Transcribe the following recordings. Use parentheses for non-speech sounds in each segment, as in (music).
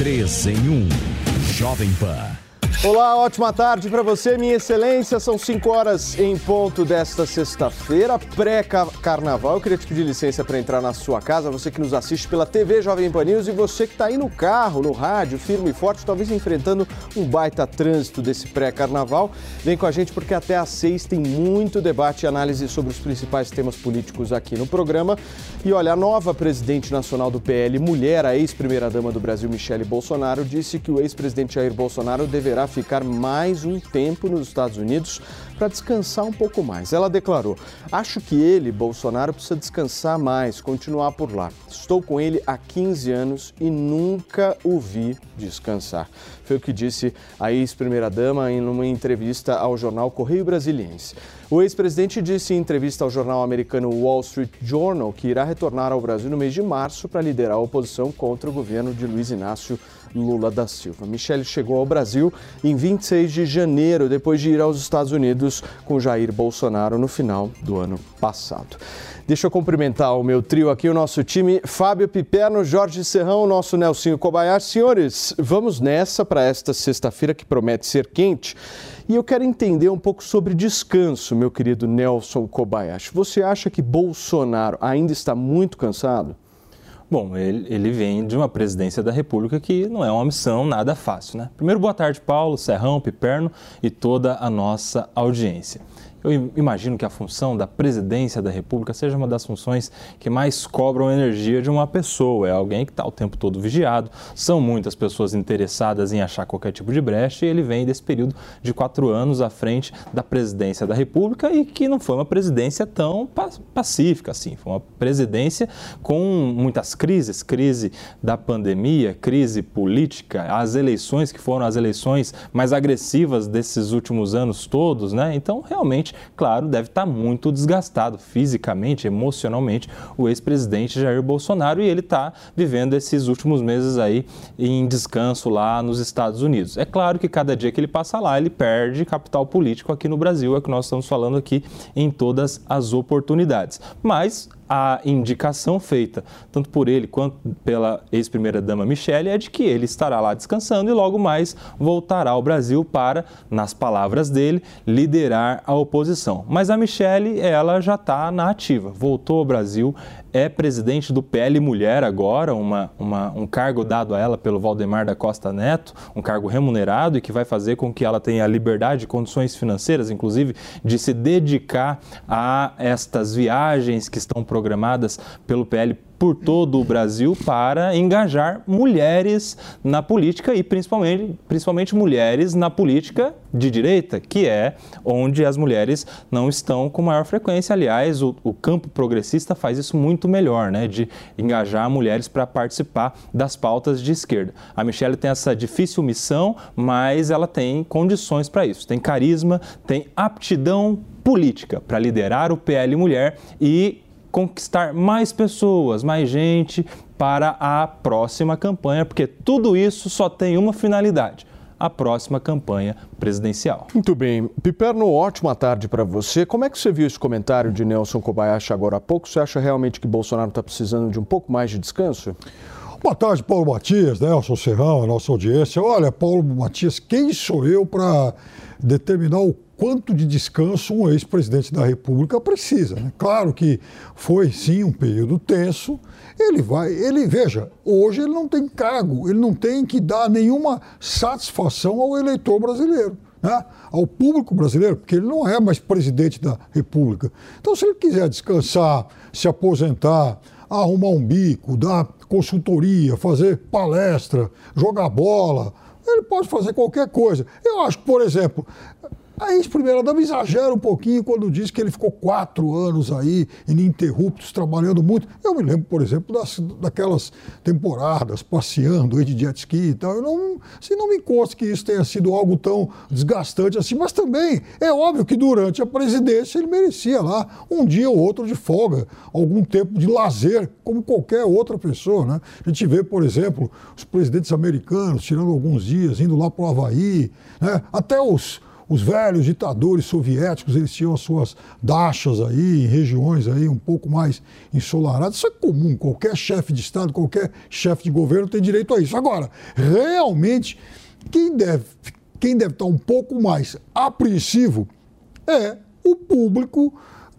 3 em 1. Jovem Pan. Olá, ótima tarde para você, minha excelência. São 5 horas em ponto desta sexta-feira, pré-carnaval. Eu queria te pedir licença para entrar na sua casa, você que nos assiste pela TV Jovem Pan News e você que está aí no carro, no rádio, firme e forte, talvez enfrentando um baita trânsito desse pré-carnaval. Vem com a gente porque até às 6 tem muito debate e análise sobre os principais temas políticos aqui no programa. E olha, a nova presidente nacional do PL, mulher, a ex-primeira-dama do Brasil, Michele Bolsonaro, disse que o ex-presidente Jair Bolsonaro deverá ficar mais um tempo nos Estados Unidos para descansar um pouco mais. Ela declarou: Acho que ele, Bolsonaro, precisa descansar mais, continuar por lá. Estou com ele há 15 anos e nunca o vi descansar. Foi o que disse a ex-primeira-dama em uma entrevista ao jornal Correio Brasiliense. O ex-presidente disse em entrevista ao jornal americano Wall Street Journal que irá retornar ao Brasil no mês de março para liderar a oposição contra o governo de Luiz Inácio Lula da Silva. Michele chegou ao Brasil em 26 de janeiro, depois de ir aos Estados Unidos com Jair Bolsonaro no final do ano passado. Deixa eu cumprimentar o meu trio aqui, o nosso time, Fábio Piperno, Jorge Serrão, nosso Nelsinho Kobayashi. Senhores, vamos nessa para esta sexta-feira que promete ser quente. E eu quero entender um pouco sobre descanso, meu querido Nelson Kobayashi. Você acha que Bolsonaro ainda está muito cansado? Bom, ele, ele, vem de uma presidência da República que não é uma missão nada fácil, né? Primeiro, boa tarde, Paulo, Serrão, Piperno e toda a nossa audiência. Eu imagino que a função da presidência da República seja uma das funções que mais cobram energia de uma pessoa. É alguém que está o tempo todo vigiado. São muitas pessoas interessadas em achar qualquer tipo de brecha e ele vem desse período de quatro anos à frente da presidência da República e que não foi uma presidência tão pacífica assim. Foi uma presidência com muitas crises crise da pandemia, crise política, as eleições que foram as eleições mais agressivas desses últimos anos todos, né? Então, realmente claro, deve estar muito desgastado fisicamente, emocionalmente, o ex-presidente Jair Bolsonaro e ele está vivendo esses últimos meses aí em descanso lá nos Estados Unidos. É claro que cada dia que ele passa lá, ele perde capital político aqui no Brasil, é o que nós estamos falando aqui em todas as oportunidades. Mas a indicação feita, tanto por ele quanto pela ex-primeira-dama Michele, é de que ele estará lá descansando e logo mais voltará ao Brasil para, nas palavras dele, liderar a oposição. Mas a Michele, ela já está na ativa, voltou ao Brasil, é presidente do PL Mulher agora, uma, uma, um cargo dado a ela pelo Valdemar da Costa Neto, um cargo remunerado e que vai fazer com que ela tenha liberdade e condições financeiras, inclusive, de se dedicar a estas viagens que estão programadas pelo PL por todo o Brasil para engajar mulheres na política e principalmente, principalmente mulheres na política de direita, que é onde as mulheres não estão com maior frequência. Aliás, o, o campo progressista faz isso muito melhor, né, de engajar mulheres para participar das pautas de esquerda. A Michelle tem essa difícil missão, mas ela tem condições para isso. Tem carisma, tem aptidão política para liderar o PL Mulher e conquistar mais pessoas, mais gente para a próxima campanha, porque tudo isso só tem uma finalidade a próxima campanha presidencial. Muito bem. Piperno, ótima tarde para você. Como é que você viu esse comentário de Nelson Kobayashi agora há pouco? Você acha realmente que Bolsonaro está precisando de um pouco mais de descanso? Boa tarde, Paulo Matias, Nelson Serrão, a nossa audiência. Olha, Paulo Matias, quem sou eu para determinar o quanto de descanso um ex-presidente da República precisa. Né? Claro que foi sim um período tenso. Ele vai, ele veja, hoje ele não tem cargo, ele não tem que dar nenhuma satisfação ao eleitor brasileiro. Né? ao público brasileiro, porque ele não é mais presidente da República. Então, se ele quiser descansar, se aposentar, arrumar um bico, dar consultoria, fazer palestra, jogar bola, ele pode fazer qualquer coisa. Eu acho que, por exemplo, A ex-primeira-dama exagera um pouquinho quando diz que ele ficou quatro anos aí, ininterruptos, trabalhando muito. Eu me lembro, por exemplo, das, daquelas temporadas, passeando aí de jet ski e tal. Eu não, assim, não me consta que isso tenha sido algo tão desgastante assim, mas também é óbvio que durante a presidência ele merecia lá um dia ou outro de folga, algum tempo de lazer, como qualquer outra pessoa. Né? A gente vê, por exemplo, os presidentes americanos tirando alguns dias, indo lá para o Havaí, né? até os os velhos ditadores soviéticos, eles tinham as suas dachas aí, em regiões aí um pouco mais ensolaradas. Isso é comum, qualquer chefe de Estado, qualquer chefe de governo tem direito a isso. Agora, realmente, quem deve, quem deve estar um pouco mais apreensivo é o público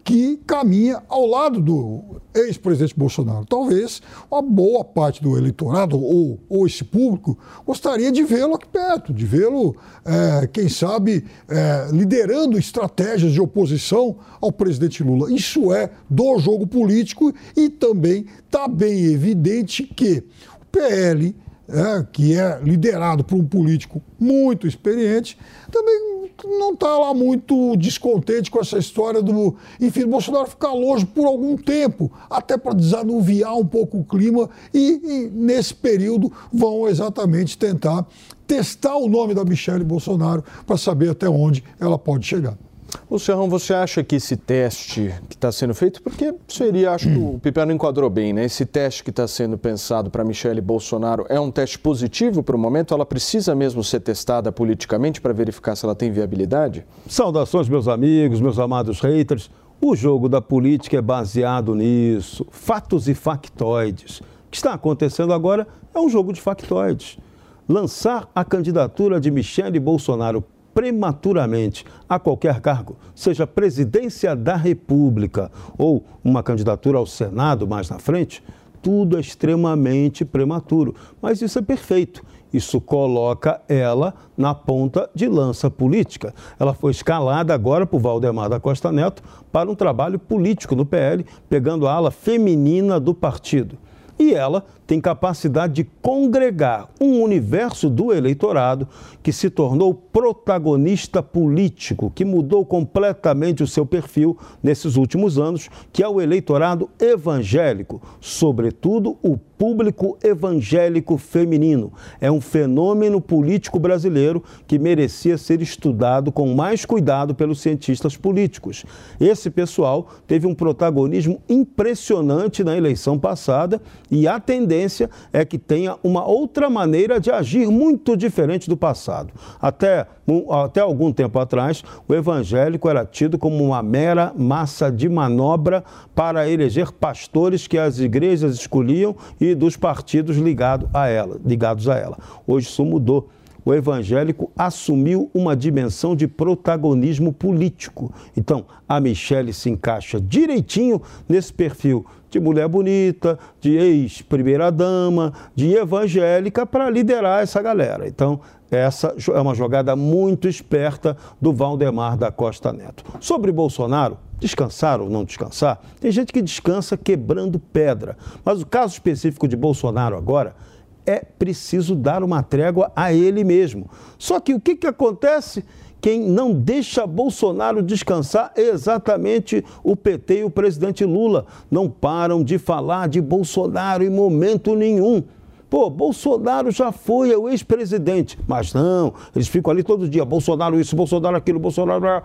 que caminha ao lado do ex-presidente Bolsonaro. Talvez uma boa parte do eleitorado ou, ou esse público gostaria de vê-lo aqui perto, de vê-lo, é, quem sabe, é, liderando estratégias de oposição ao presidente Lula. Isso é do jogo político e também está bem evidente que o PL, é, que é liderado por um político muito experiente, também não está lá muito descontente com essa história do, enfim, Bolsonaro ficar longe por algum tempo, até para desanuviar um pouco o clima e, e, nesse período vão exatamente tentar testar o nome da Michelle Bolsonaro para saber até onde ela pode chegar. Luciano, você acha que esse teste que está sendo feito, porque seria, acho que o (clears throat) Pipiano enquadrou bem, né? Esse teste que está sendo pensado para Michele Bolsonaro é um teste positivo para o momento? Ela precisa mesmo ser testada politicamente para verificar se ela tem viabilidade? Saudações, meus amigos, meus amados haters. O jogo da política é baseado nisso, fatos e factoides. O que está acontecendo agora é um jogo de factoides. Lançar a candidatura de Michele Bolsonaro prematuramente a qualquer cargo, seja presidência da República ou uma candidatura ao Senado mais na frente, tudo é extremamente prematuro. Mas isso é perfeito. Isso coloca ela na ponta de lança política. Ela foi escalada agora por Valdemar da Costa Neto para um trabalho político no PL, pegando a ala feminina do partido. E ela tem capacidade de congregar um universo do eleitorado que se tornou protagonista político, que mudou completamente o seu perfil nesses últimos anos, que é o eleitorado evangélico, sobretudo o público evangélico feminino. É um fenômeno político brasileiro que merecia ser estudado com mais cuidado pelos cientistas políticos. Esse pessoal teve um protagonismo impressionante na eleição passada e a tendência é que tenha uma outra maneira de agir muito diferente do passado. Até, até algum tempo atrás, o evangélico era tido como uma mera massa de manobra para eleger pastores que as igrejas escolhiam e dos partidos ligado a ela, ligados a ela. Hoje isso mudou o evangélico assumiu uma dimensão de protagonismo político. Então, a Michelle se encaixa direitinho nesse perfil de mulher bonita, de ex-primeira-dama, de evangélica, para liderar essa galera. Então, essa é uma jogada muito esperta do Valdemar da Costa Neto. Sobre Bolsonaro, descansar ou não descansar, tem gente que descansa quebrando pedra. Mas o caso específico de Bolsonaro agora é preciso dar uma trégua a ele mesmo. Só que o que, que acontece? Quem não deixa Bolsonaro descansar é exatamente o PT e o presidente Lula. Não param de falar de Bolsonaro em momento nenhum. Pô, Bolsonaro já foi o ex-presidente. Mas não, eles ficam ali todo dia. Bolsonaro isso, Bolsonaro aquilo, Bolsonaro.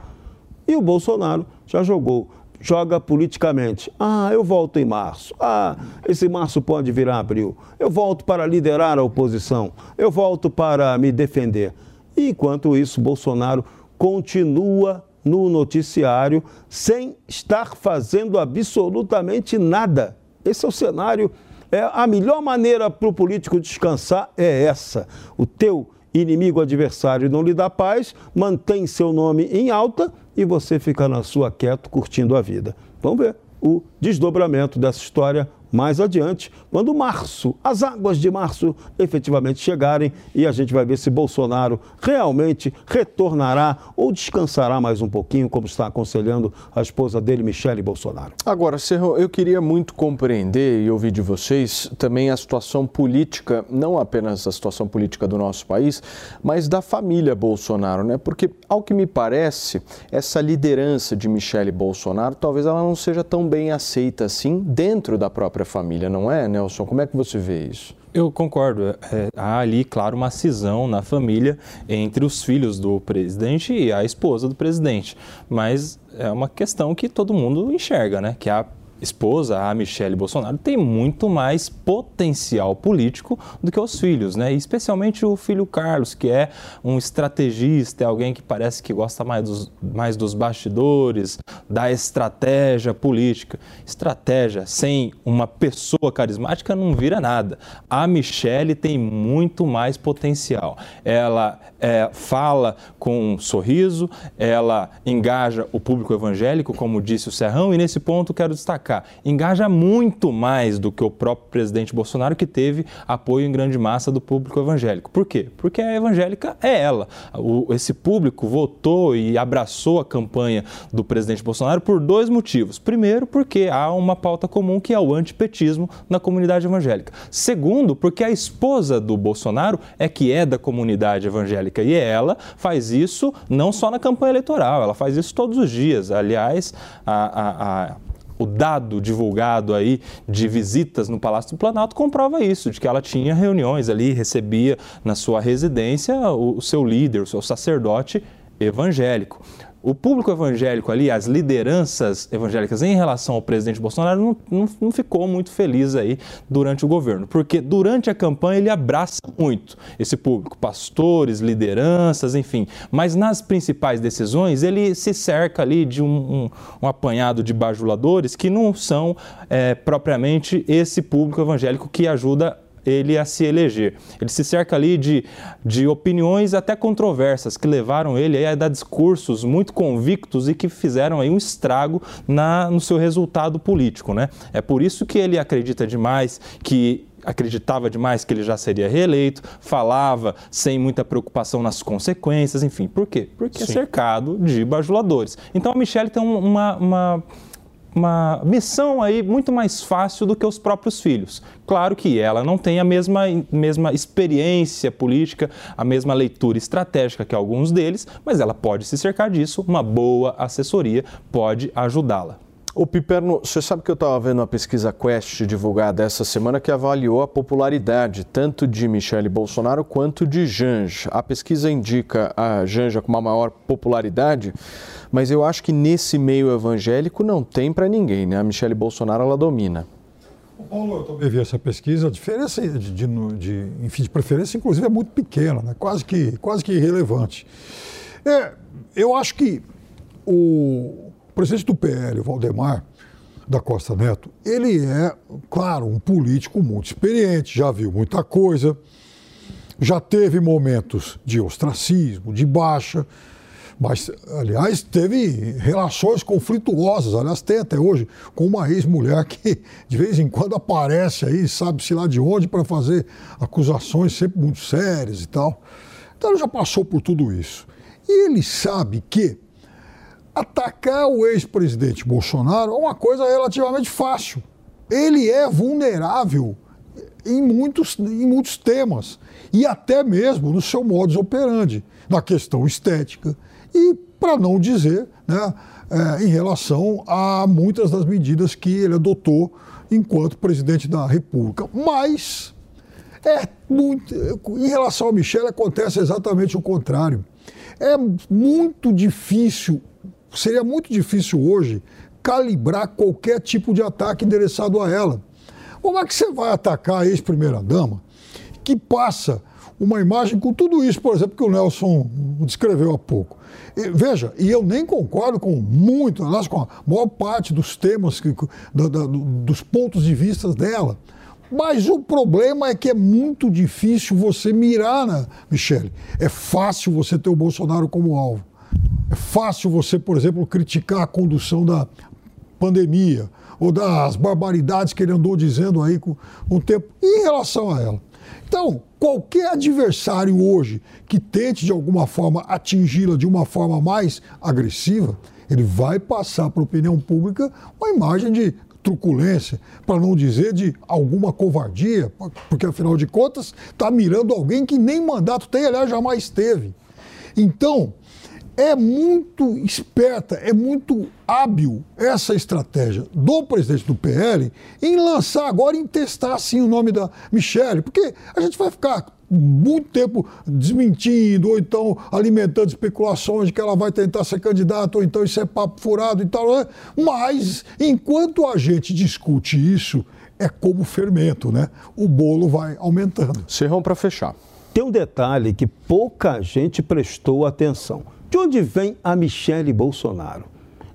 E o Bolsonaro já jogou joga politicamente. Ah, eu volto em março. Ah, esse março pode virar abril. Eu volto para liderar a oposição. Eu volto para me defender. E enquanto isso, Bolsonaro continua no noticiário sem estar fazendo absolutamente nada. Esse é o cenário. É, a melhor maneira para o político descansar é essa. O teu inimigo adversário não lhe dá paz, mantém seu nome em alta e você fica na sua quieto curtindo a vida. Vamos ver o desdobramento dessa história mais adiante, quando março, as águas de março efetivamente chegarem e a gente vai ver se Bolsonaro realmente retornará ou descansará mais um pouquinho, como está aconselhando a esposa dele, Michele Bolsonaro. Agora, Serro, eu queria muito compreender e ouvir de vocês também a situação política, não apenas a situação política do nosso país, mas da família Bolsonaro, né? Porque, ao que me parece, essa liderança de Michele Bolsonaro, talvez ela não seja tão bem aceita assim dentro da própria família, não é, Nelson? Como é que você vê isso? Eu concordo. É, há ali, claro, uma cisão na família entre os filhos do presidente e a esposa do presidente. Mas é uma questão que todo mundo enxerga, né? Que a esposa, a Michelle Bolsonaro, tem muito mais potencial político do que os filhos, né? Especialmente o filho Carlos, que é um estrategista, é alguém que parece que gosta mais dos, mais dos bastidores, da estratégia política. Estratégia sem uma pessoa carismática não vira nada. A Michelle tem muito mais potencial. Ela é, fala com um sorriso, ela engaja o público evangélico, como disse o Serrão, e nesse ponto quero destacar engaja muito mais do que o próprio presidente Bolsonaro, que teve apoio em grande massa do público evangélico. Por quê? Porque a evangélica é ela. O, esse público votou e abraçou a campanha do presidente Bolsonaro por dois motivos. Primeiro, porque há uma pauta comum que é o antipetismo na comunidade evangélica. Segundo, porque a esposa do Bolsonaro é que é da comunidade evangélica e ela faz isso não só na campanha eleitoral, ela faz isso todos os dias. Aliás, a, a, a o dado divulgado aí de visitas no Palácio do Planalto comprova isso, de que ela tinha reuniões ali, recebia na sua residência o, o seu líder, o seu sacerdote evangélico o público evangélico ali, as lideranças evangélicas em relação ao presidente Bolsonaro não, não, não, ficou muito feliz aí durante o governo, porque durante a campanha ele abraça muito esse público, pastores, lideranças, enfim, mas nas principais decisões ele se cerca ali de um, um, um apanhado de bajuladores que não são é, propriamente esse público evangélico que ajuda ele a se eleger. Ele se cerca ali de, de opiniões até controversas que levaram ele a dar discursos muito convictos e que fizeram aí um estrago na, no seu resultado político. Né? É por isso que ele acredita demais que acreditava demais que ele já seria reeleito, falava sem muita preocupação nas consequências, enfim. Por quê? Porque é Sim. é cercado de bajuladores. Então a Michelle tem uma, uma uma missão aí muito mais fácil do que os próprios filhos. Claro que ela não tem a mesma, mesma experiência política, a mesma leitura estratégica que alguns deles, mas ela pode se cercar disso, uma boa assessoria pode ajudá-la. O Piperno, você sabe que eu estava vendo uma pesquisa Quest divulgada essa semana que avaliou a popularidade tanto de Michele Bolsonaro quanto de Janja. A pesquisa indica a Janja com uma maior popularidade, mas eu acho que nesse meio evangélico não tem para ninguém, né? A Michele Bolsonaro ela domina. Paulo, eu também vi essa pesquisa, a diferença de, de, de, enfim, de preferência, inclusive, é muito pequena, né? quase, que, quase que irrelevante. É, eu acho que o, presidente do PL, Valdemar da Costa Neto, ele é, claro, um político muito experiente, já viu muita coisa, já teve momentos de ostracismo, de baixa, mas, aliás, teve relações conflituosas, aliás, tem até hoje, com uma ex-mulher que de vez em quando aparece aí, sabe-se lá de onde, para fazer acusações sempre muito sérias e tal. Então ele já passou por tudo isso. E ele sabe que atacar o ex-presidente Bolsonaro é uma coisa relativamente fácil. Ele é vulnerável em muitos, em muitos temas, e até mesmo no seu modus operandi, na questão estética, e, para não dizer, né, é, em relação a muitas das medidas que ele adotou enquanto presidente da República. Mas, é muito, em relação ao Michel, acontece exatamente o contrário. É muito difícil seria muito difícil hoje calibrar qualquer tipo de ataque endereçado a ela. Como é que você vai atacar a ex-primeira-dama que passa uma imagem com tudo isso, por exemplo, que o Nelson descreveu há pouco? E, veja, e eu nem concordo com muito, aliás, com a maior parte dos temas, que, da, da, dos pontos de vista dela. Mas o problema é que é muito difícil você mirar na Michele. É fácil você ter o Bolsonaro como alvo. É fácil você, por exemplo, criticar a condução da pandemia ou das barbaridades que ele andou dizendo aí com um tempo em relação a ela. Então, qualquer adversário hoje que tente de alguma forma atingi-la de uma forma mais agressiva, ele vai passar para a opinião pública uma imagem de truculência, para não dizer de alguma covardia, porque afinal de contas está mirando alguém que nem mandato tem, aliás, jamais teve. Então, é muito esperta, é muito hábil essa estratégia do presidente do PL em lançar agora, em testar assim o nome da Michelle, porque a gente vai ficar muito tempo desmentindo, ou então alimentando especulações de que ela vai tentar ser candidata, ou então isso é papo furado e tal. Né? Mas enquanto a gente discute isso, é como fermento, né? O bolo vai aumentando. Serrão para fechar. Tem um detalhe que pouca gente prestou atenção. De onde vem a Michele Bolsonaro?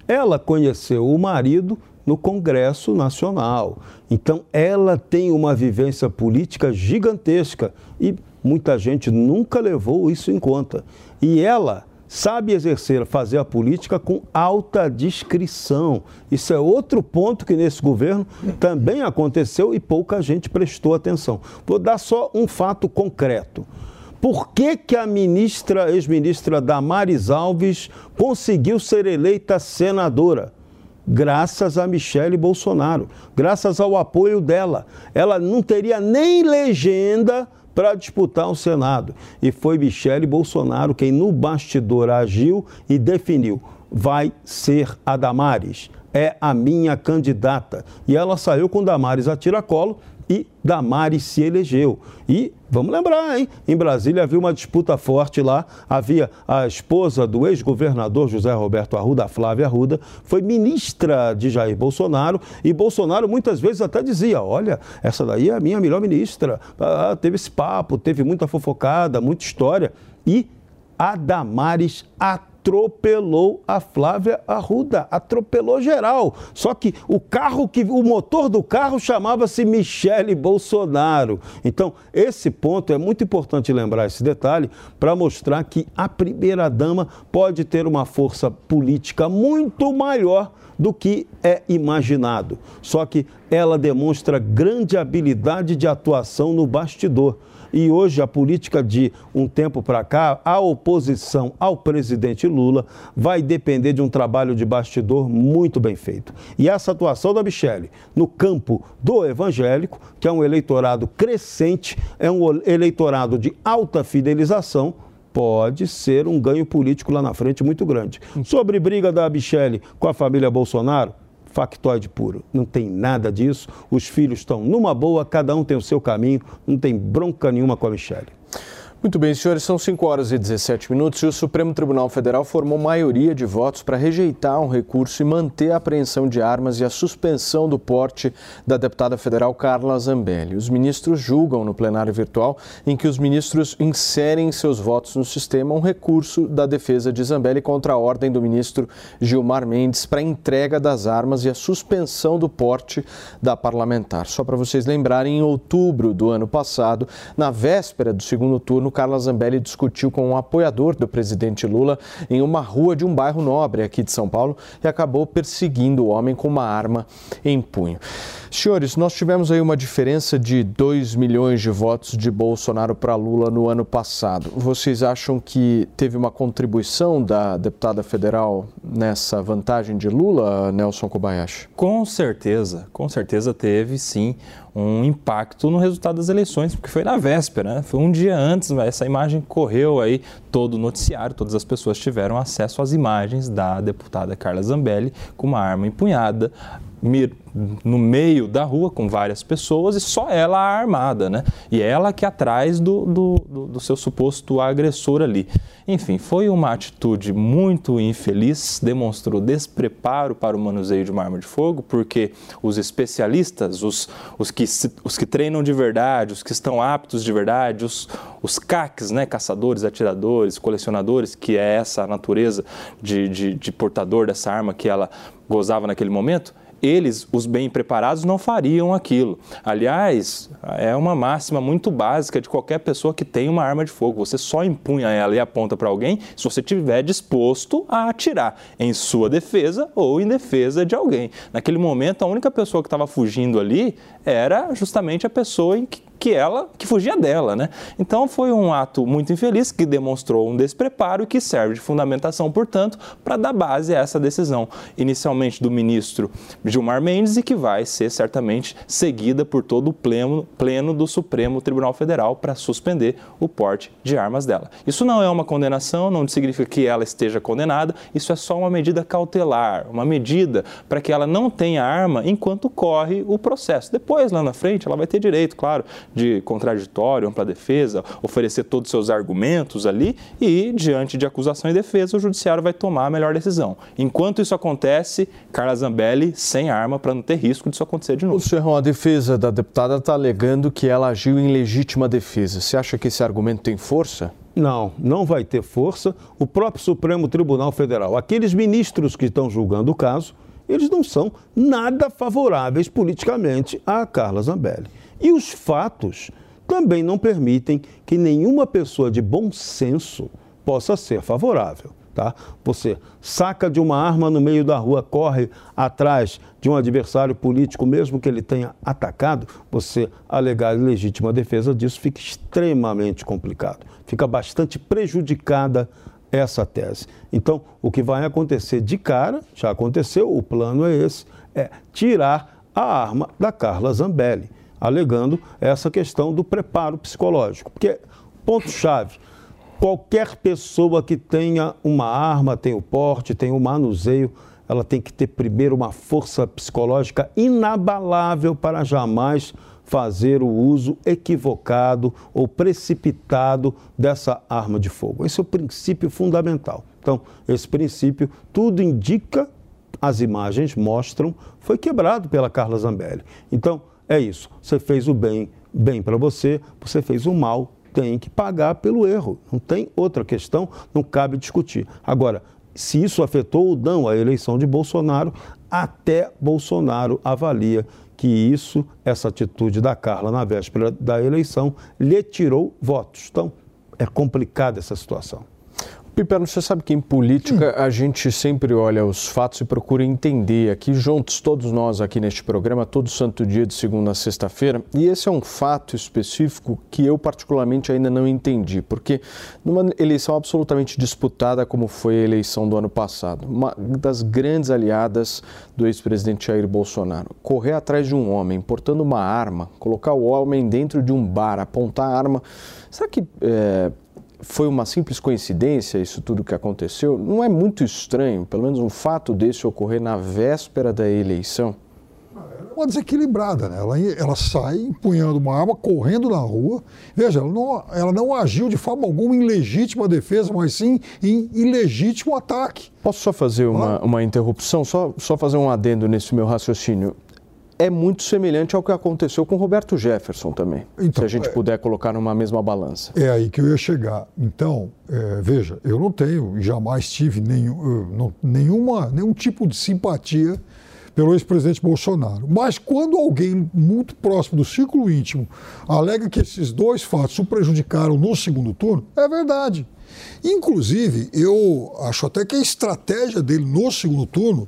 Ela conheceu o marido no Congresso Nacional. Então, ela tem uma vivência política gigantesca e muita gente nunca levou isso em conta. E ela sabe exercer, fazer a política com alta discrição. Isso é outro ponto que nesse governo também aconteceu e pouca gente prestou atenção. Vou dar só um fato concreto. Por que, que a ministra, ex-ministra Damares Alves, conseguiu ser eleita senadora? Graças a Michele Bolsonaro, graças ao apoio dela. Ela não teria nem legenda para disputar o Senado. E foi Michele Bolsonaro quem no bastidor agiu e definiu: vai ser a Damares, é a minha candidata. E ela saiu com Damares a tiracolo e Damares se elegeu. E vamos lembrar, hein? Em Brasília havia uma disputa forte lá. Havia a esposa do ex-governador José Roberto Arruda, Flávia Arruda, foi ministra de Jair Bolsonaro e Bolsonaro muitas vezes até dizia: Olha, essa daí é a minha melhor ministra. Ah, teve esse papo, teve muita fofocada, muita história. E a Damares atacou atropelou a Flávia Arruda, atropelou geral. Só que o carro que o motor do carro chamava-se Michele Bolsonaro. Então, esse ponto é muito importante lembrar esse detalhe para mostrar que a primeira dama pode ter uma força política muito maior do que é imaginado. Só que ela demonstra grande habilidade de atuação no bastidor. E hoje a política de um tempo para cá, a oposição ao presidente Lula vai depender de um trabalho de bastidor muito bem feito. E essa atuação da Michele no campo do evangélico, que é um eleitorado crescente, é um eleitorado de alta fidelização, pode ser um ganho político lá na frente muito grande. Sobre briga da Michele com a família Bolsonaro, factoide puro. Não tem nada disso. Os filhos estão numa boa, cada um tem o seu caminho, não tem bronca nenhuma com a Michelle. Muito bem, senhores, são 5 horas e 17 minutos e o Supremo Tribunal Federal formou maioria de votos para rejeitar um recurso e manter a apreensão de armas e a suspensão do porte da deputada federal Carla Zambelli. Os ministros julgam no plenário virtual em que os ministros inserem seus votos no sistema um recurso da defesa de Zambelli contra a ordem do ministro Gilmar Mendes para entrega das armas e a suspensão do porte da parlamentar. Só para vocês lembrarem, em outubro do ano passado, na véspera do segundo turno, Carla Zambelli discutiu com um apoiador do presidente Lula em uma rua de um bairro nobre aqui de São Paulo e acabou perseguindo o homem com uma arma em punho. Senhores, nós tivemos aí uma diferença de 2 milhões de votos de Bolsonaro para Lula no ano passado. Vocês acham que teve uma contribuição da deputada federal nessa vantagem de Lula, Nelson Kobayashi? Com certeza, com certeza teve sim um impacto no resultado das eleições, porque foi na véspera, né? foi um dia antes, essa imagem correu aí todo o noticiário, todas as pessoas tiveram acesso às imagens da deputada Carla Zambelli com uma arma empunhada, no meio da rua com várias pessoas e só ela armada, né? E ela que atrás do, do, do, do seu suposto agressor ali. Enfim, foi uma atitude muito infeliz, demonstrou despreparo para o manuseio de uma arma de fogo, porque os especialistas, os, os, que, os que treinam de verdade, os que estão aptos de verdade, os, os CACs, né, caçadores, atiradores, colecionadores, que é essa natureza de, de, de portador dessa arma que ela gozava naquele momento, eles, os bem preparados, não fariam aquilo. Aliás, é uma máxima muito básica de qualquer pessoa que tem uma arma de fogo. Você só empunha ela e aponta para alguém se você estiver disposto a atirar em sua defesa ou em defesa de alguém. Naquele momento, a única pessoa que estava fugindo ali era justamente a pessoa em que que ela que fugia dela, né? Então foi um ato muito infeliz que demonstrou um despreparo que serve de fundamentação, portanto, para dar base a essa decisão, inicialmente do ministro Gilmar Mendes e que vai ser certamente seguida por todo o pleno, pleno do Supremo Tribunal Federal para suspender o porte de armas dela. Isso não é uma condenação, não significa que ela esteja condenada, isso é só uma medida cautelar, uma medida para que ela não tenha arma enquanto corre o processo. Depois, lá na frente, ela vai ter direito, claro, de contraditório, ampla defesa, oferecer todos os seus argumentos ali e, diante de acusação e defesa, o judiciário vai tomar a melhor decisão. Enquanto isso acontece, Carla Zambelli sem arma para não ter risco disso acontecer de novo. O Serrão, a defesa da deputada está alegando que ela agiu em legítima defesa. Você acha que esse argumento tem força? Não, não vai ter força. O próprio Supremo Tribunal Federal, aqueles ministros que estão julgando o caso, eles não são nada favoráveis politicamente a Carla Zambelli. E os fatos também não permitem que nenhuma pessoa de bom senso possa ser favorável. Tá? Você saca de uma arma no meio da rua, corre atrás de um adversário político, mesmo que ele tenha atacado, você alegar legítima defesa disso fica extremamente complicado. Fica bastante prejudicada essa tese. Então, o que vai acontecer de cara, já aconteceu, o plano é esse, é tirar a arma da Carla Zambelli alegando essa questão do preparo psicológico. Porque, ponto-chave, qualquer pessoa que tenha uma arma, tem o porte, tem o manuseio, ela tem que ter primeiro uma força psicológica inabalável para jamais fazer o uso equivocado ou precipitado dessa arma de fogo. Esse é o princípio fundamental. Então, esse princípio, tudo indica, as imagens mostram, foi quebrado pela Carla Zambelli. Então, é isso. Você fez o bem, bem para você, você fez o mal, tem que pagar pelo erro. Não tem outra questão, não cabe discutir. Agora, se isso afetou ou não a eleição de Bolsonaro, até Bolsonaro avalia que isso, essa atitude da Carla na véspera da eleição, lhe tirou votos. Então, é complicada essa situação. Piperno, você sabe que em política a gente sempre olha os fatos e procura entender aqui juntos, todos nós aqui neste programa, todo santo dia de segunda a sexta-feira, e esse é um fato específico que eu particularmente ainda não entendi, porque numa eleição absolutamente disputada como foi a eleição do ano passado, uma das grandes aliadas do ex-presidente Jair Bolsonaro, correr atrás de um homem portando uma arma, colocar o homem dentro de um bar, apontar a arma, será que é, foi uma simples coincidência isso tudo que aconteceu? Não é muito estranho, pelo menos um fato desse ocorrer na véspera da eleição? É uma desequilibrada, né? Ela, ela sai empunhando uma arma, correndo na rua. Veja, ela não, ela não agiu de forma alguma em legítima defesa, mas sim em ilegítimo ataque. Posso só fazer uma, uma interrupção? Só, só fazer um adendo nesse meu raciocínio é muito semelhante ao que aconteceu com Roberto Jefferson também, então, se a gente é, puder colocar numa mesma balança. É aí que eu ia chegar. Então, é, veja, eu não tenho e jamais tive nenhum, não, nenhuma, nenhum tipo de simpatia pelo ex-presidente Bolsonaro. Mas quando alguém muito próximo do círculo íntimo alega que esses dois fatos o prejudicaram no segundo turno, é verdade. Inclusive, eu acho até que a estratégia dele no segundo turno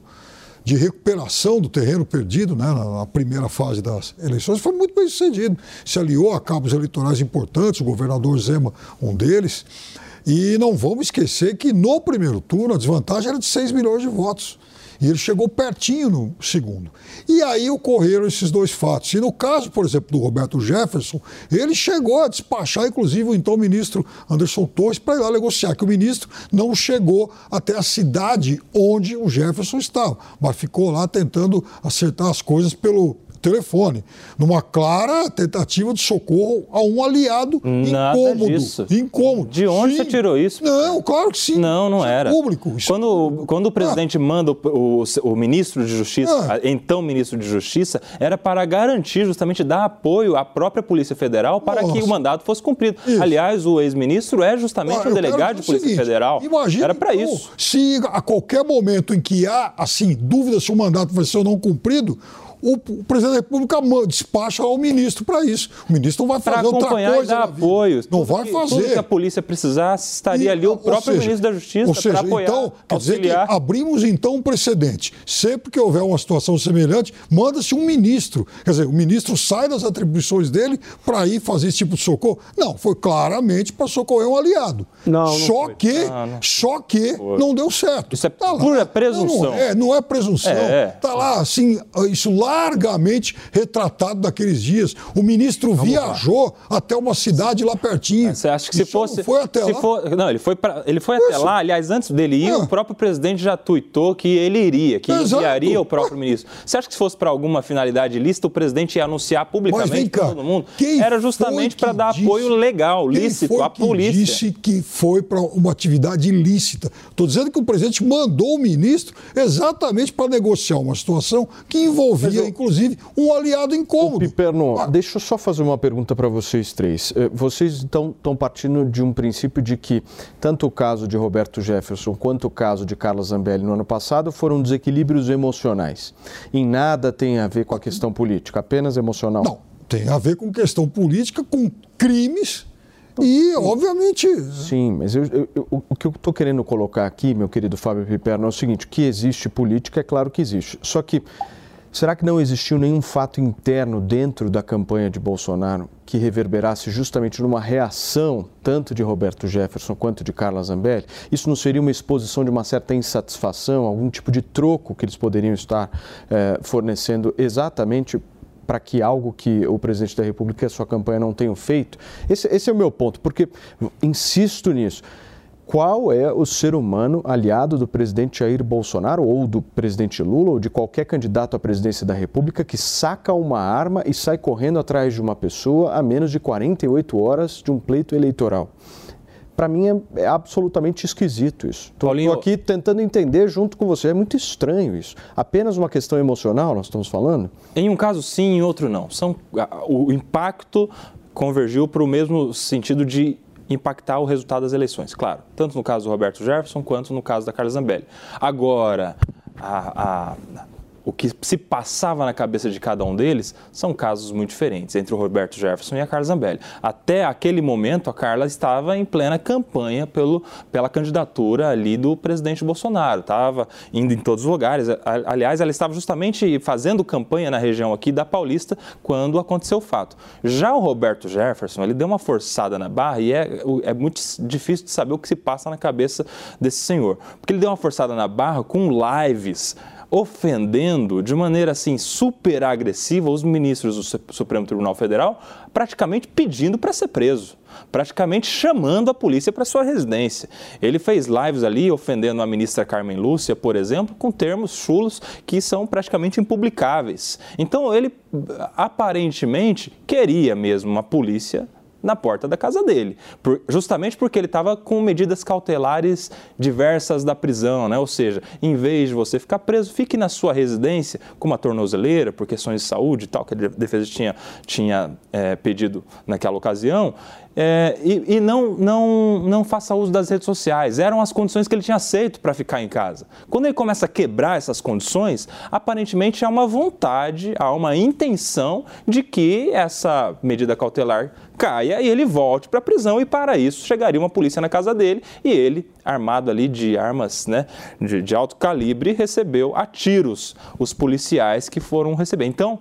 de recuperação do terreno perdido né, na, primeira fase das eleições, foi muito bem sucedido. Se aliou a cabos eleitorais importantes, o governador Zema, um deles. E não vamos esquecer que no primeiro turno a desvantagem era de 6 milhões de votos. E ele chegou pertinho no segundo. E aí ocorreram esses dois fatos. E no caso, por exemplo, do Roberto Jefferson, ele chegou a despachar, inclusive, o então ministro Anderson Torres para ir lá negociar, que o ministro não chegou até a cidade onde o Jefferson estava, mas ficou lá tentando acertar as coisas pelo telefone, numa clara tentativa de socorro a um aliado Nada incômodo. disso. Incômodo. De onde Sim. você tirou isso? Não, claro que sim. Não, não Isso é era. público. Isso- Quando, quando o presidente manda o, o- o ministro de Justiça, Ah. então ministro de Justiça, era para garantir justamente dar apoio à própria Polícia Federal para que Nossa. o mandato fosse cumprido. Isso. Aliás, o ex-ministro é justamente Olha, um delegado de Polícia seguinte, Federal. Imagina, era para isso. Se a qualquer momento em que há, assim, dúvida se o mandato vai ser ou não cumprido, o, o presidente da República despacha ao ministro para isso. O ministro não vai fazer outra e coisa. dar na vida. apoio. Não vai que- fazer. Tudo que a polícia precisasse, estaria E, ali o próprio seja, ministro da Justiça para apoiar, então, quer dizer que abrimos então um precedente. Sempre que houver uma situação semelhante, manda-se um ministro. Quer dizer, o ministro sai das atribuições dele para ir fazer esse tipo de socorro. Não, foi claramente para socorrer um aliado. Não, não só foi. que, só que não deu certo. Isso é Tá lá. pura presunção. Não, não é, não é presunção. É, é. Tá lá, assim, isso largamente retratado daqueles dias. O ministro viajou até uma cidade lá pertinho. Você acha que se Isso não fosse. Foi até lá. for- não, ele foi, pra, ele foi até lá. Aliás, antes dele ir, Ah. o próprio presidente já tuitou que ele iria, que Exato. enviaria o próprio ministro. Você acha que se fosse para alguma finalidade ilícita, o presidente ia anunciar publicamente para todo mundo? quem Era justamente para dar disse- apoio legal, lícito à polícia. disse que foi para uma atividade ilícita. Estou dizendo que o presidente mandou o ministro exatamente para negociar uma situação que envolvia, inclusive, um aliado incômodo. Piperno, Ah, deixa eu só fazer uma pergunta para vocês três. Eh, Vocês então estão partindo de um princípio de que tanto o caso de Roberto Jefferson quanto o caso de Carla Zambelli no ano passado foram desequilíbrios emocionais. Em nada tem a ver com a questão política, apenas emocional. Não, tem a ver com questão política, com crimes e, obviamente, Sim, mas eu- eu- eu- o que eu estou querendo colocar aqui, meu querido Fábio Piperno, é o seguinte: que existe política, é claro que existe. Só que será que não existiu nenhum fato interno dentro da campanha de Bolsonaro que reverberasse justamente numa reação tanto de Roberto Jefferson quanto de Carla Zambelli? Isso não seria uma exposição de uma certa insatisfação, algum tipo de troco que eles poderiam estar eh, fornecendo exatamente para que algo que o presidente da República e a sua campanha não tenham feito? Esse, esse é o meu ponto, porque insisto nisso. Qual é o ser humano aliado do presidente Jair Bolsonaro ou do presidente Lula ou de qualquer candidato à presidência da República que saca uma arma e sai correndo atrás de uma pessoa a menos de 48 horas de um pleito eleitoral? Para mim é, é absolutamente esquisito isso. Estou aqui tentando entender junto com você. É muito estranho isso. Apenas uma questão emocional, nós estamos falando? Em um caso sim, em outro não. São, o impacto convergiu para o mesmo sentido de impactar o resultado das eleições, claro. Tanto no caso do Roberto Jefferson quanto no caso da Carla Zambelli. Agora, a- a- o que se passava na cabeça de cada um deles são casos muito diferentes entre o Roberto Jefferson e a Carla Zambelli. Até aquele momento, a Carla estava em plena campanha pelo, pela candidatura ali do presidente Bolsonaro. Estava indo em todos os lugares. Aliás, ela estava justamente fazendo campanha na região aqui da Paulista quando aconteceu o fato. Já o Roberto Jefferson, ele deu uma forçada na barra e é, é muito difícil de saber o que se passa na cabeça desse senhor. Porque ele deu uma forçada na barra com lives ofendendo de maneira assim super agressiva os ministros do Su- Supremo Tribunal Federal, praticamente pedindo para ser preso, praticamente chamando a polícia para sua residência. Ele fez lives ali ofendendo a ministra Carmen Lúcia, por exemplo, com termos chulos que são praticamente impublicáveis. Então ele aparentemente queria mesmo uma polícia na porta da casa dele, por- justamente porque ele estava com medidas cautelares diversas da prisão, né? Ou seja, em vez de você ficar preso, fique na sua residência com uma tornozeleira por questões de saúde e tal, que a defesa tinha, tinha eh, pedido naquela ocasião. eh, e e não, não, não faça uso das redes sociais. Eram as condições que ele tinha aceito para ficar em casa. Quando ele começa a quebrar essas condições, aparentemente há uma vontade, há uma intenção de que essa medida cautelar caia e ele volte para a prisão e para isso chegaria uma polícia na casa dele e ele, armado ali de armas né, de, de alto calibre, recebeu a tiros os policiais que foram receber. Então,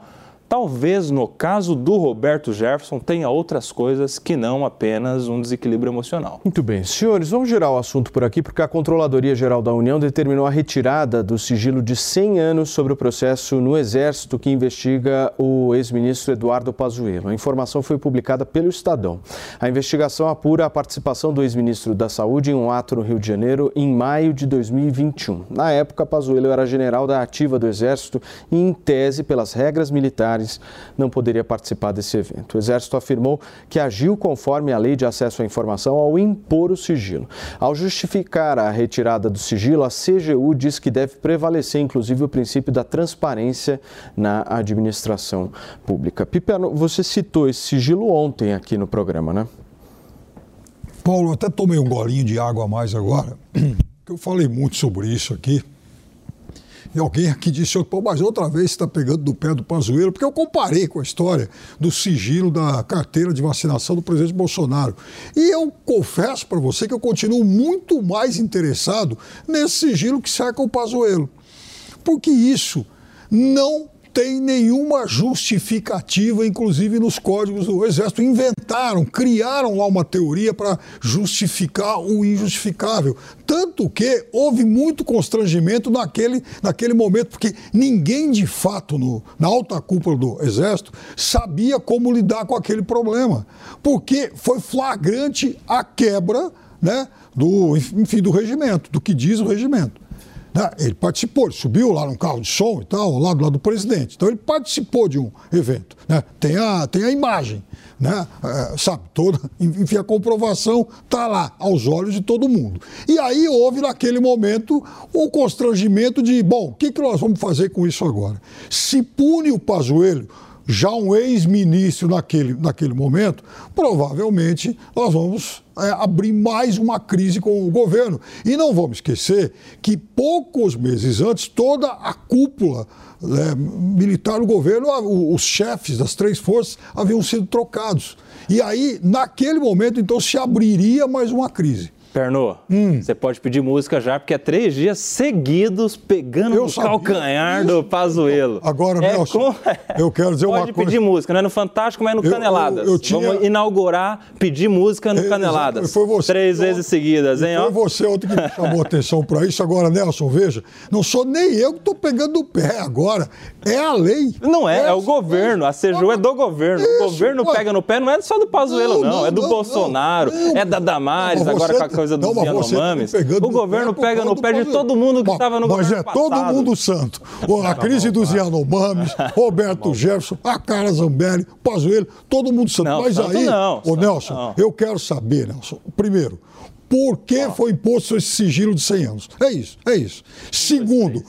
talvez no caso do Roberto Jefferson tenha outras coisas que não apenas um desequilíbrio emocional. Muito bem. Senhores, vamos girar o assunto por aqui, porque a Controladoria Geral da União determinou a retirada do sigilo de 100 anos sobre o processo no Exército que investiga o ex-ministro Eduardo Pazuello. A informação foi publicada pelo Estadão. A investigação apura a participação do ex-ministro da Saúde em um ato no Rio de Janeiro em maio de 2021. Na época, Pazuello era general da ativa do Exército e, em tese, pelas regras militares, militares não poderia participar desse evento. O Exército afirmou que agiu conforme a Lei de Acesso à Informação ao impor o sigilo. Ao justificar a retirada do sigilo, a CGU diz que deve prevalecer, inclusive, o princípio da transparência na administração pública. Piperno, você citou esse sigilo ontem aqui no programa, né? Paulo, até tomei um golinho de água a mais agora, (clears throat) eu falei muito sobre isso aqui. E alguém aqui disse, pô, mas outra vez está pegando do pé do Pazuello, porque eu comparei com a história do sigilo da carteira de vacinação do presidente Bolsonaro. E eu confesso para você que eu continuo muito mais interessado nesse sigilo que cerca o Pazuello. Porque isso não tem nenhuma justificativa, inclusive nos códigos do Exército. Inventaram, criaram lá uma teoria para justificar o injustificável. Tanto que houve muito constrangimento naquele, naquele momento, porque ninguém de fato no, na alta cúpula do Exército sabia como lidar com aquele problema. Porque foi flagrante a quebra né, do, enfim, do regimento, do que diz o regimento. Né? Ele participou, ele subiu lá num carro de som e tal, ao lado lá do presidente. Então ele participou de um evento. Né? Tem, a, tem a imagem, né? É, sabe, toda, (laughs) enfim, a comprovação está lá, aos olhos de todo mundo. E aí houve naquele momento o um constrangimento de, bom, o que, que nós vamos fazer com isso agora? Se pune o Pazuello já um ex-ministro naquele, naquele momento, provavelmente nós vamos é, abrir mais uma crise com o governo. E não vamos esquecer que poucos meses antes, toda a cúpula é, militar do governo, os chefes das três forças haviam sido trocados. E aí, naquele momento, então, se abriria mais uma crise. Pernô, hum. você pode pedir música já, porque é três dias seguidos pegando eu o calcanhar do Pazuelo. Agora, é Nelson, com... eu quero dizer uma coisa. Pode pedir música, não é no Fantástico, mas é no eu, Caneladas. Eu, eu tinha... Vamos inaugurar, pedir música no é, Caneladas. Foi você, três vezes seguidas, hein? Foi você ontem que me chamou atenção para isso. Agora, Nelson, veja, não sou nem eu que estou pegando o pé agora. É a lei. Não é, é, é o governo. A CGU é do governo. Isso, o governo pega no pé, não é só do Pazuelo, não. não. É do não, Bolsonaro, não, é da Damares, agora com a coisa dos não, Yanomamis. o governo pega no pé de todo mundo que estava no mas governo Mas é todo mundo santo. (laughs) A crise dos Yanomamis, (laughs) Roberto Jefferson, a Cara Zambelli, Pazuello, todo mundo santo. Não, mas santo aí, não, ô Nelson, não. eu quero saber, Nelson, primeiro, por que foi imposto esse sigilo de 100 anos? É isso, é isso. Segundo,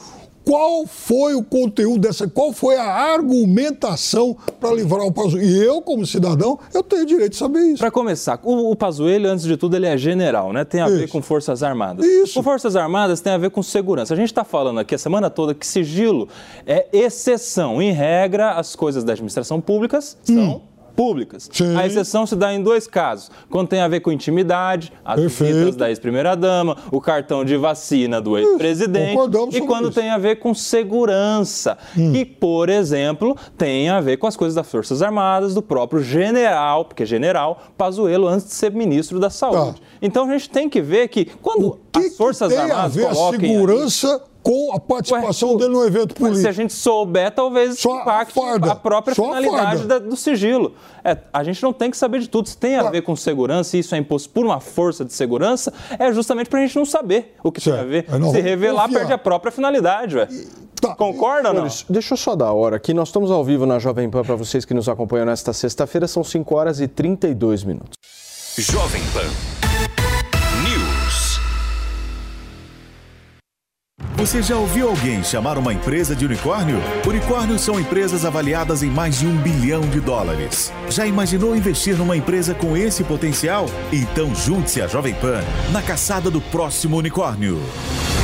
qual foi o conteúdo dessa, qual foi a argumentação para livrar o Pazuello. E eu, como cidadão, eu tenho direito de saber isso. Para começar, o, o Pazuello, antes de tudo, ele é general, né? Tem a isso. ver com Forças Armadas. Isso. Com Forças Armadas tem a ver com segurança. A gente está falando aqui a semana toda que sigilo é exceção. Em regra, as coisas da administração pública são hum públicas. Sim. A exceção se dá em dois casos: quando tem a ver com intimidade, as Perfeito. visitas da ex-primeira-dama, o cartão de vacina do ex-presidente, e quando isso. tem a ver com segurança, hum. que, por exemplo, tem a ver com as coisas das Forças Armadas, do próprio general, porque é general, Pazuello, antes de ser ministro da Saúde. Tá. Então a gente tem que ver que quando que as Forças que tem Armadas a ver a segurança com a participação Ué, dele no evento político. Se a gente souber, talvez Só impacte a, a própria Só finalidade a da, do sigilo. É, a gente não tem que saber de tudo. Se tem a ver com segurança, e isso é imposto por uma força de segurança, é justamente para a gente não saber o que certo. tem a ver. Se revelar, confiar. perde a própria finalidade, ué. Tá. Concorda ou não? Deixa eu só dar a hora aqui. Nós estamos ao vivo na Jovem Pan para vocês que nos acompanham nesta sexta-feira. São 5 horas e 32 minutos. Jovem Pan. Você já ouviu alguém chamar uma empresa de unicórnio? Unicórnios são empresas avaliadas em mais de um bilhão de dólares. Já imaginou investir numa empresa com esse potencial? Então junte-se à Jovem Pan na caçada do próximo unicórnio.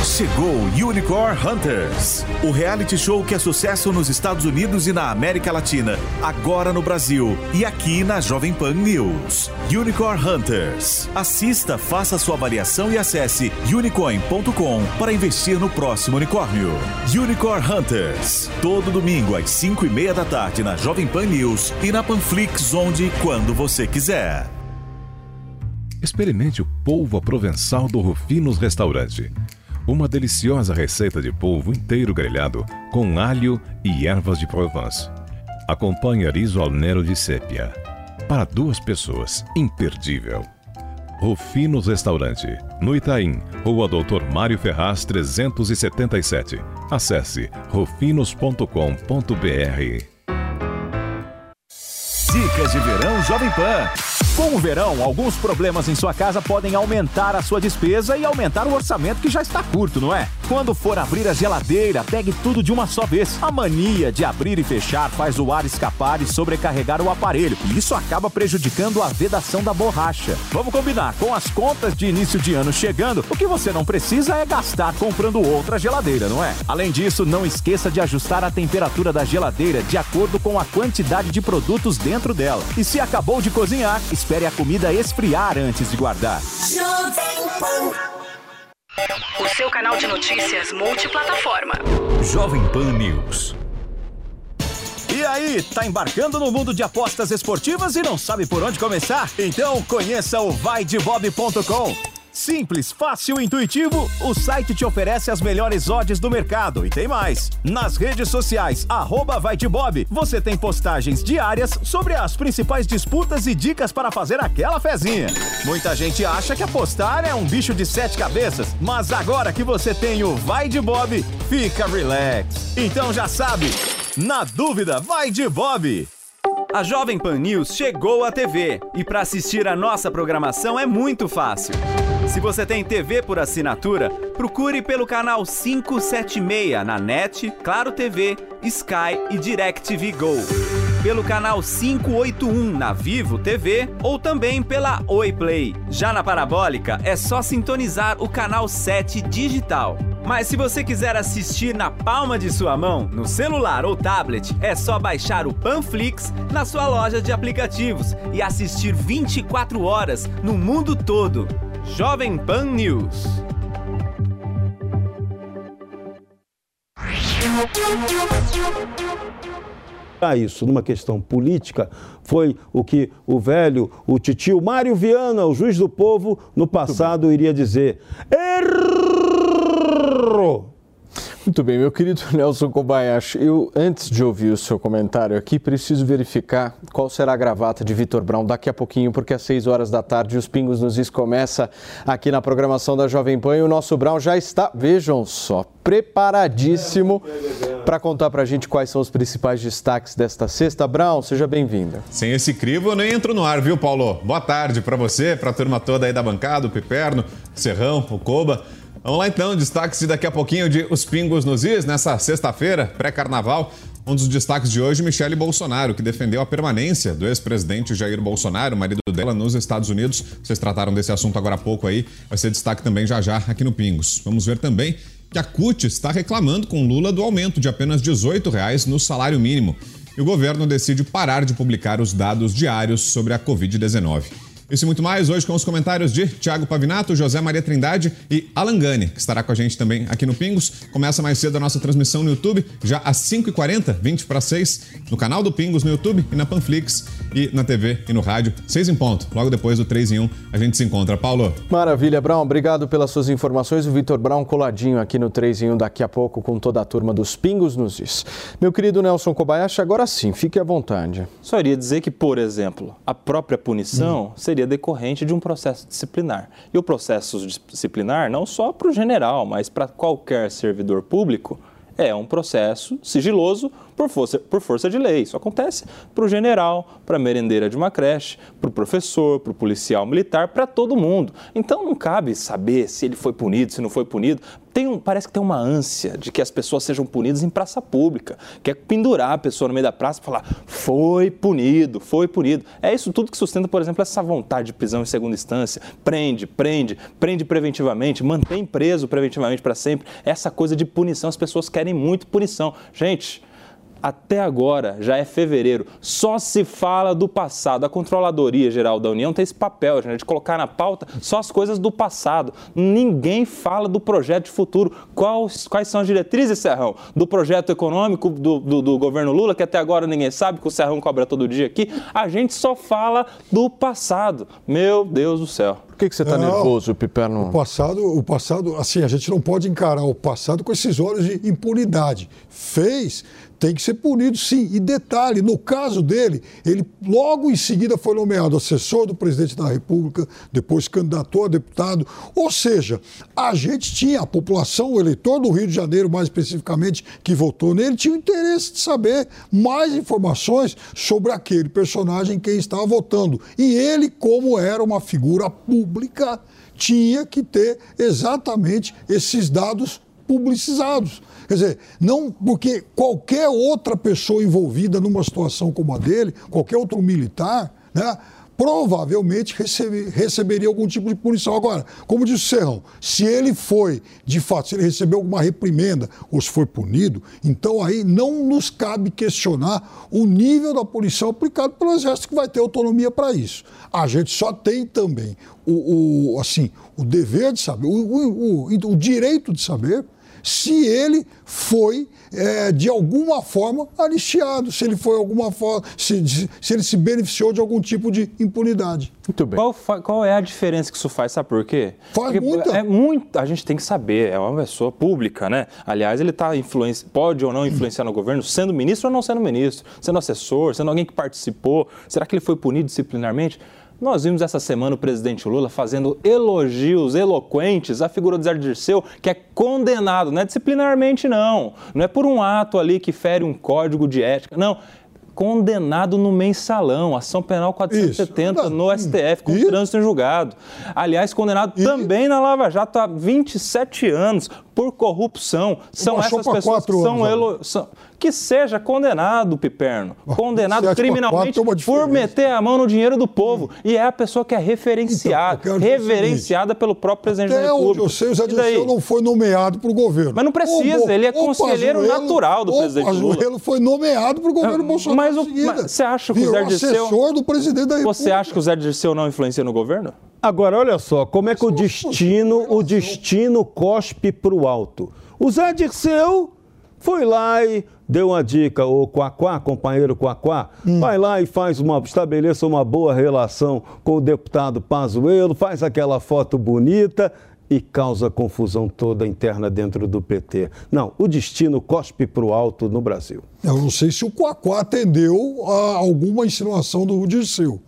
Chegou Unicorn Hunters, o reality show que é sucesso nos Estados Unidos e na América Latina, agora no Brasil e aqui na Jovem Pan News. Unicorn Hunters. Assista, faça sua avaliação e acesse unicorn.com para investir no próximo unicórnio. Unicorn Hunters. Todo domingo às 5 e meia da tarde na Jovem Pan News e na Panflix, onde e quando você quiser. Experimente o polvo provençal do Rufinos Restaurante. Uma deliciosa receita de polvo inteiro grelhado com alho e ervas de Provence. Acompanhe riso al nero de sépia. Para duas pessoas, imperdível. Rufinos Restaurante, no Itaim, Rua Doutor Mário Ferraz 377. Acesse rufinos.com.br. Dicas de Verão Jovem Pan. Com o verão, alguns problemas em sua casa podem aumentar a sua despesa e aumentar o orçamento que já está curto, não é? Quando for abrir a geladeira, pegue tudo de uma só vez. A mania de abrir e fechar faz o ar escapar e sobrecarregar o aparelho, e isso acaba prejudicando a vedação da borracha. Vamos combinar, com as contas de início de ano chegando, o que você não precisa é gastar comprando outra geladeira, não é? Além disso, não esqueça de ajustar a temperatura da geladeira de acordo com a quantidade de produtos dentro dela. E se acabou de cozinhar, espere a comida esfriar antes de guardar. O seu canal de notícias multiplataforma. Jovem Pan News. E aí, tá embarcando no mundo de apostas esportivas e não sabe por onde começar? Então conheça o vaidebob.com. Simples, fácil e intuitivo, o site te oferece as melhores odds do mercado e tem mais. Nas redes sociais, arroba vai de Bob, você tem postagens diárias sobre as principais disputas e dicas para fazer aquela fezinha. Muita gente acha que apostar é um bicho de sete cabeças, mas agora que você tem o Vai de Bob, fica relax. Então já sabe, na dúvida, vai de Bob. A Jovem Pan News chegou à TV e para assistir a nossa programação é muito fácil. Se você tem TV por assinatura, procure pelo canal 576 na NET, Claro TV, Sky e DirecTV Go. Pelo canal 581 na Vivo TV ou também pela Oi Play. Já na parabólica é só sintonizar o canal 7 digital. Mas se você quiser assistir na palma de sua mão, no celular ou tablet, é só baixar o Panflix na sua loja de aplicativos e assistir 24 horas no mundo todo. Jovem Pan News. a isso numa questão política foi o que o velho, o titio Mário Viana, o juiz do povo, no passado iria dizer: erro! Muito bem, meu querido (laughs) Nelson Kobayashi, eu antes de ouvir o seu comentário aqui, preciso verificar qual será a gravata de Vitor Brown daqui a pouquinho, porque às 6 horas da tarde os Pingos nos Is começa aqui na programação da Jovem Pan e o nosso Brown já está, vejam só, preparadíssimo para contar para a gente quais são os principais destaques desta sexta. Brown, seja bem-vinda. Sem esse crivo eu nem entro no ar, viu, Paulo? Boa tarde para você, para a turma toda aí da bancada, o Piperno, Serrão, o Coba. Vamos lá então, destaques de daqui a pouquinho de Os Pingos nos Is, nessa sexta-feira, pré-carnaval. Um dos destaques de hoje, Michele Bolsonaro, que defendeu a permanência do ex-presidente Jair Bolsonaro, marido dela, nos Estados Unidos. Vocês trataram desse assunto agora há pouco aí, vai ser destaque também já já aqui no Pingos. Vamos ver também que a CUT está reclamando com Lula do aumento de apenas 18 reais no salário mínimo. E o governo decide parar de publicar os dados diários sobre a Covid-19. Isso e muito mais hoje com os comentários de Tiago Pavinato, José Maria Trindade e Alan Gani, que estará com a gente também aqui no Pingos. Começa mais cedo a nossa transmissão no YouTube, já às 5h40, 20 para 6, no canal do Pingos no YouTube e na Panflix e na TV e no rádio, 6 em ponto. Logo depois do 3 em 1, a gente se encontra. Paulo. Maravilha, Brown. Obrigado pelas suas informações. O Vitor Brown coladinho aqui no 3 em 1 daqui a pouco com toda a turma dos Pingos nos diz. Meu querido Nelson Kobayashi, agora sim, fique à vontade. Só iria dizer que, por exemplo, a própria punição hum. seria decorrente de um processo disciplinar. E o processo disciplinar, não só para o general, mas para qualquer servidor público, é um processo sigiloso por força, por força de lei. Isso acontece para o general, para a merendeira de uma creche, para o professor, para o policial militar, para todo mundo. Então não cabe saber se ele foi punido, se não foi punido. Tem um, parece que tem uma ânsia de que as pessoas sejam punidas em praça pública, que é pendurar a pessoa no meio da praça e falar foi punido, foi punido. É isso tudo que sustenta, por exemplo, essa vontade de prisão em segunda instância. Prende, prende, prende preventivamente, mantém preso preventivamente para sempre. Essa coisa de punição, as pessoas querem muito punição. Gente, até agora, já é fevereiro, só se fala do passado. A Controladoria Geral da União tem esse papel, gente, de colocar na pauta só as coisas do passado. Ninguém fala do projeto de futuro. Quais, quais são as diretrizes, Serrão, do projeto econômico do, do, do governo Lula, que até agora ninguém sabe, que o Serrão cobra todo dia aqui? A gente só fala do passado. Meu Deus do céu. Que, que você está nervoso, Piperno? O passado, o passado, assim, a gente não pode encarar o passado com esses olhos de impunidade. Fez, tem que ser punido sim. E detalhe, no caso dele, ele logo em seguida foi nomeado assessor do presidente da República, depois candidatou a deputado. Ou seja, a gente tinha, a população, o eleitor do Rio de Janeiro, mais especificamente, que votou nele, tinha o interesse de saber mais informações sobre aquele personagem em quem estava votando. E ele, como era uma figura pública, tinha que ter exatamente esses dados publicizados. Quer dizer, não porque qualquer outra pessoa envolvida numa situação como a dele, qualquer outro militar, né, provavelmente recebe, receberia algum tipo de punição. Agora, como disse o Serrão, se ele foi, de fato, se ele recebeu alguma reprimenda ou se foi punido, então aí não nos cabe questionar o nível da punição aplicado pelo Exército, que vai ter autonomia para isso. A gente só tem também o, o, assim, o dever de saber, o, o, o direito de saber se ele foi, é, de alguma forma, anistiado, se ele foi alguma forma, se, se ele se beneficiou de algum tipo de impunidade. Muito bem. Qual, qual é a diferença que isso faz? Sabe por quê? Faz Porque muita. É muito. A gente tem que saber, é uma pessoa pública, né? Aliás, ele tá influenci... pode ou não influenciar no governo, sendo ministro ou não sendo ministro, sendo assessor, sendo alguém que participou. Será que ele foi punido disciplinarmente? Nós vimos essa semana o presidente Lula fazendo elogios eloquentes à figura do Zé Dirceu, que é condenado, não é disciplinarmente, não. Não é por um ato ali que fere um código de ética, não condenado no mensalão, ação penal 470 Isso. no STF, com e? trânsito em julgado. Aliás, condenado e? também na Lava Jato há 27 anos por corrupção. São essas pessoas que são, elo... são, que seja condenado, Piperno, condenado criminalmente por meter a mão no dinheiro do povo. Hum. E é a pessoa que é referenciada, então, reverenciada pelo próprio presidente Até da República. Onde eu sei, o Zé Dirceu não foi nomeado para o governo. Mas não precisa, o, ele é conselheiro Pazuello, natural do presidente Lula. O Pazuello foi nomeado para o governo Bolsonaro. Mas, o, mas você acha que o Zé Dirceu... assessor do presidente da República. Você acha que o Zé Dirceu não influencia no governo? Agora, olha só, como é que o destino, o destino cospe para o alto. O Zé Dirceu foi lá e deu uma dica, o Quaquá, companheiro Quaquá, hum. vai lá e faz uma, estabeleça uma boa relação com o deputado Pazuello, faz aquela foto bonita e causa confusão toda interna dentro do PT. Não, o destino cospe para o alto no Brasil. Eu não sei se o Quaquá atendeu a alguma insinuação do Dirceu.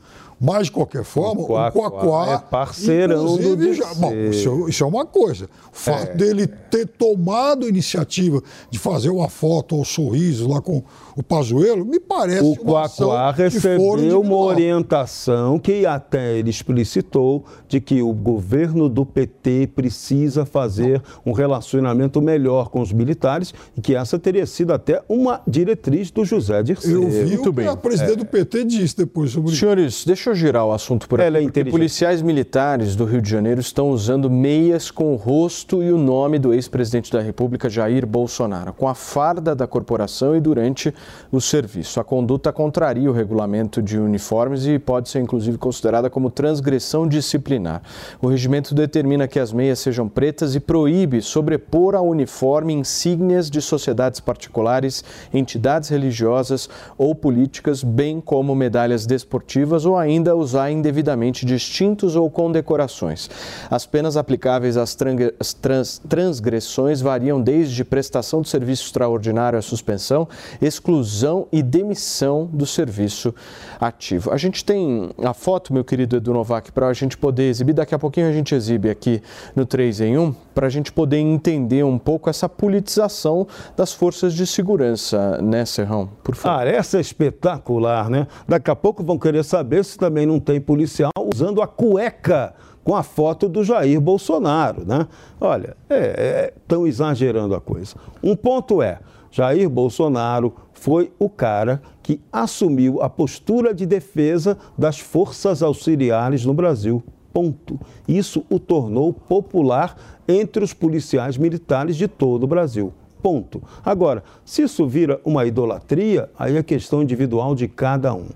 Mas, de qualquer forma, o Quaquá é parceirão do já, Bom, isso, isso, é uma coisa. O fato é. dele ter tomado a iniciativa de fazer uma foto ao sorriso lá com o Pazuello, me parece O Quaquá recebeu uma orientação que até ele explicitou de que o governo do PT precisa fazer um relacionamento melhor com os militares e que essa teria sido até uma diretriz do José Dirceu. Eu vi Muito o bem. que a presidente é. do PT disse depois sobre isso. Senhores, deixa eu girar o assunto por aqui. Ela é porque policiais militares do Rio de Janeiro estão usando meias com o rosto e o nome do ex-presidente da República, Jair Bolsonaro, com a farda da corporação e durante o serviço. A conduta contraria o regulamento de uniformes e pode ser, inclusive, considerada como transgressão disciplinar. O regimento determina que as meias sejam pretas e proíbe sobrepor ao uniforme insígnias de sociedades particulares, entidades religiosas ou políticas, bem como medalhas desportivas ou ainda ainda usar indevidamente distintos ou condecorações. As penas aplicáveis às trans, transgressões variam desde prestação de serviço extraordinário à suspensão, exclusão e demissão do serviço ativo. A gente tem a foto, meu querido Edu Novak, para a gente poder exibir. Daqui a pouquinho a gente exibe aqui no 3 em 1, para a gente poder entender um pouco essa politização das forças de segurança, né, Serrão? Por favor. Ah, essa é espetacular, né? Daqui a pouco vão querer saber se também não tem policial usando a cueca com a foto do Jair Bolsonaro, né? Olha, estão é, é, exagerando a coisa. Um ponto é, Jair Bolsonaro foi o cara que assumiu a postura de defesa das forças auxiliares no Brasil. Ponto. Isso o tornou popular entre os policiais militares de todo o Brasil. Ponto. Agora, se isso vira uma idolatria, aí é questão individual de cada um.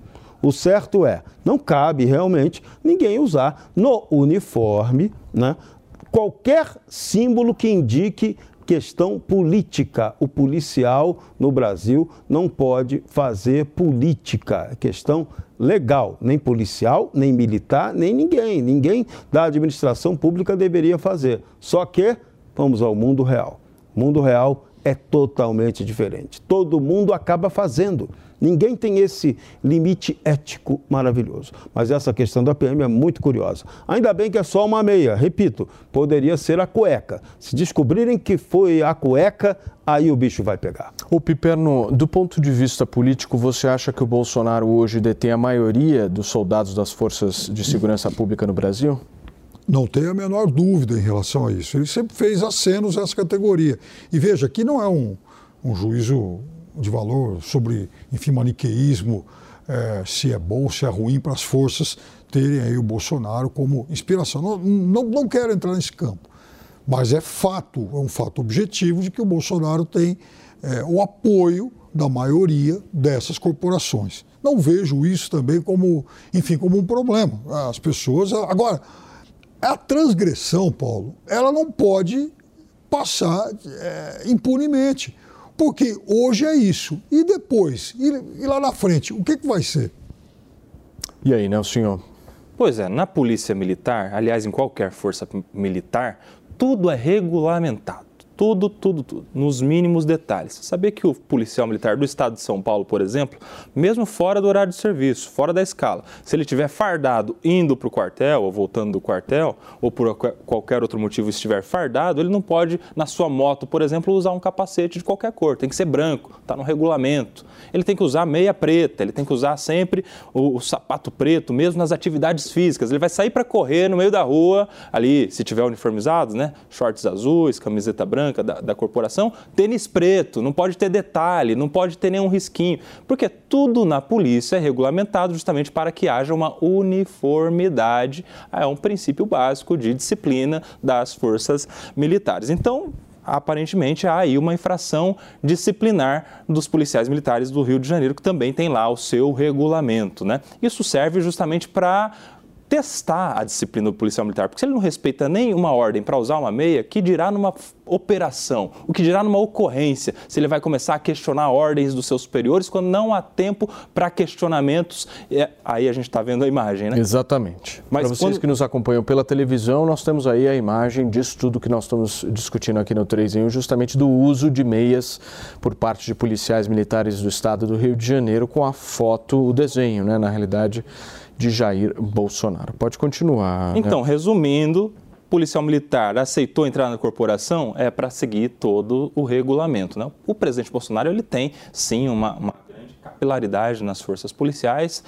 O certo é, não cabe realmente ninguém usar no uniforme né, qualquer símbolo que indique questão política. O policial no Brasil não pode fazer política, é questão legal. Nem policial, nem militar, nem ninguém. Ninguém da administração pública deveria fazer. Só que vamos ao mundo real. Mundo real é totalmente diferente. Todo mundo acaba fazendo. Ninguém tem esse limite ético maravilhoso. Mas essa questão da PM é muito curiosa. Ainda bem que é só uma meia. Repito, poderia ser a cueca. Se descobrirem que foi a cueca, aí o bicho vai pegar. O Piperno, do ponto de vista político, você acha que o Bolsonaro hoje detém a maioria dos soldados das forças de segurança pública no Brasil? Não tenho a menor dúvida em relação a isso. Ele sempre fez acenos a essa categoria. E veja, aqui não é um, um juízo de valor sobre, enfim, maniqueísmo, é, se é bom, se é ruim para as forças terem aí o Bolsonaro como inspiração. Não, não, não quero entrar nesse campo, mas é fato, é um fato objetivo de que o Bolsonaro tem é, o apoio da maioria dessas corporações. Não vejo isso também como, enfim, como um problema. As pessoas. Agora, a transgressão, Paulo, ela não pode passar é, impunemente. Porque hoje é isso. E depois? E, e lá na frente? O que, que vai ser? E aí, né, o senhor? Pois é, na polícia militar, aliás, em qualquer força militar, tudo é regulamentado. Tudo, tudo, tudo, nos mínimos detalhes. Sabia que o policial militar do estado de São Paulo, por exemplo, mesmo fora do horário de serviço, fora da escala, se ele tiver fardado indo para o quartel ou voltando do quartel, ou por qualquer outro motivo estiver fardado, ele não pode, na sua moto, por exemplo, usar um capacete de qualquer cor. Tem que ser branco, está no regulamento. Ele tem que usar meia preta, ele tem que usar sempre o, o sapato preto, mesmo nas atividades físicas. Ele vai sair para correr no meio da rua, ali, se tiver uniformizado, né? Shorts azuis, camiseta branca branca da, da corporação, tênis preto, não pode ter detalhe, não pode ter nenhum risquinho, porque tudo na polícia é regulamentado justamente para que haja uma uniformidade. É um princípio básico de disciplina das forças militares. Então, aparentemente há aí uma infração disciplinar dos policiais militares do Rio de Janeiro, que também tem lá o seu regulamento. Né? Isso serve justamente para testar a disciplina do policial militar, porque se ele não respeita nem uma ordem para usar uma meia, que dirá numa operação, o que dirá numa ocorrência, se ele vai começar a questionar ordens dos seus superiores quando não há tempo para questionamentos, é, aí a gente está vendo a imagem, né? Exatamente. Para vocês quando... que nos acompanham pela televisão, nós temos aí a imagem disso tudo que nós estamos discutindo aqui no 3 em 1, justamente do uso de meias por parte de policiais militares do estado do Rio de Janeiro com a foto, o desenho, né, na realidade, de Jair Bolsonaro. Pode continuar. Né? Então, né? resumindo, policial militar aceitou entrar na corporação é para seguir todo o regulamento. Né? O presidente Bolsonaro ele tem sim uma, uma grande capilaridade nas forças policiais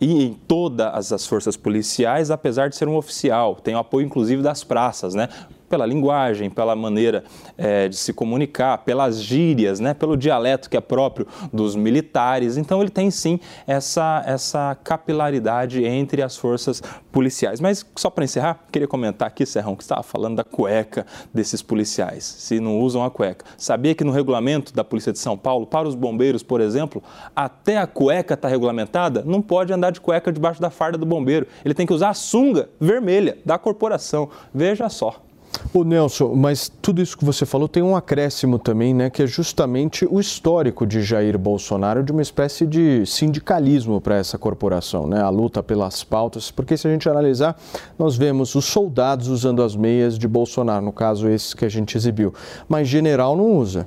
e em todas as forças policiais, apesar de ser um oficial, tem o apoio inclusive das praças, né? Pela linguagem, pela maneira é, de se comunicar, pelas gírias, né, pelo dialeto que é próprio dos militares. Então ele tem sim essa, essa capilaridade entre as forças policiais. Mas só para encerrar, queria comentar aqui, Serrão, que estava falando da cueca desses policiais, se não usam a cueca. Sabia que no regulamento da Polícia de São Paulo, para os bombeiros, por exemplo, até a cueca está regulamentada, não pode andar de cueca debaixo da farda do bombeiro. Ele tem que usar a sunga vermelha da corporação. Veja só. O Nelson, mas tudo isso que você falou tem um acréscimo também, né, que é justamente o histórico de Jair Bolsonaro de uma espécie de sindicalismo para essa corporação, né, a luta pelas pautas, porque se a gente analisar, nós vemos os soldados usando as meias de Bolsonaro, no caso esses que a gente exibiu, mas general não usa.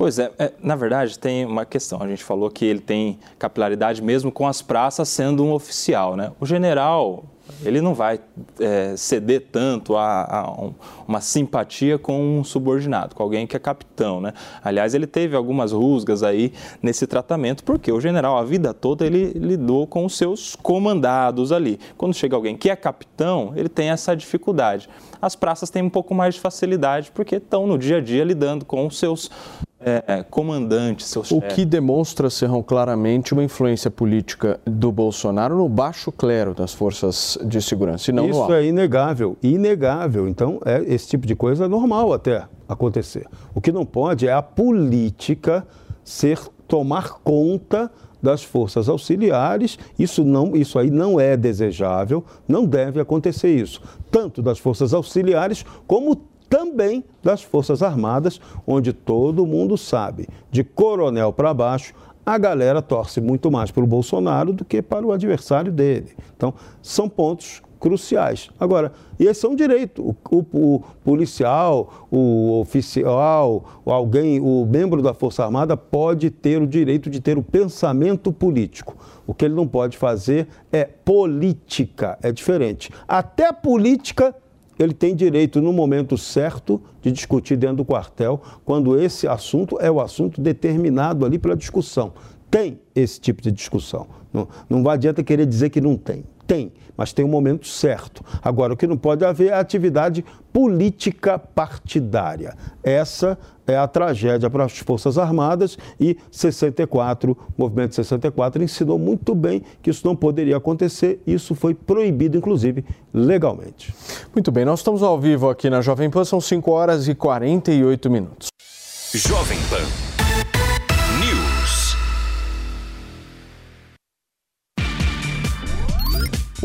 Pois é, é, na verdade tem uma questão. A gente falou que ele tem capilaridade mesmo com as praças sendo um oficial, né? O general, ele não vai é, ceder tanto a, a um, uma simpatia com um subordinado, com alguém que é capitão, né? Aliás, ele teve algumas rusgas aí nesse tratamento, porque o general, a vida toda, ele lidou com os seus comandados ali. Quando chega alguém que é capitão, ele tem essa dificuldade. As praças têm um pouco mais de facilidade, porque estão no dia a dia lidando com os seus é, é, comandante, seu chefe. O que demonstra, Serrão, claramente uma influência política do Bolsonaro no baixo clero das forças de segurança, e não Isso no é inegável, inegável. Então, é, esse tipo de coisa é normal até acontecer. O que não pode é a política ser tomar conta das forças auxiliares. Isso não, isso aí não é desejável, não deve acontecer isso, tanto das forças auxiliares como também das Forças Armadas, onde todo mundo sabe, de coronel para baixo, a galera torce muito mais para o Bolsonaro do que para o adversário dele. Então, são pontos cruciais. Agora, e esse é um direito. O, o, o, policial, o oficial, alguém, o membro da Força Armada pode ter o direito de ter o pensamento político. O que ele não pode fazer é política, é diferente. Até política ele tem direito, no momento certo, de discutir dentro do quartel, quando esse assunto é o assunto determinado ali pela discussão. Tem esse tipo de discussão. Não, não adianta querer dizer que não tem. Tem, mas tem um momento certo. Agora, o que não pode haver é atividade política partidária. Essa é a tragédia para as Forças Armadas e 64, o movimento 64 ensinou muito bem que isso não poderia acontecer. Isso foi proibido, inclusive, legalmente. Muito bem, nós estamos ao vivo aqui na Jovem Pan, são 5 horas e 48 minutos. Jovem Pan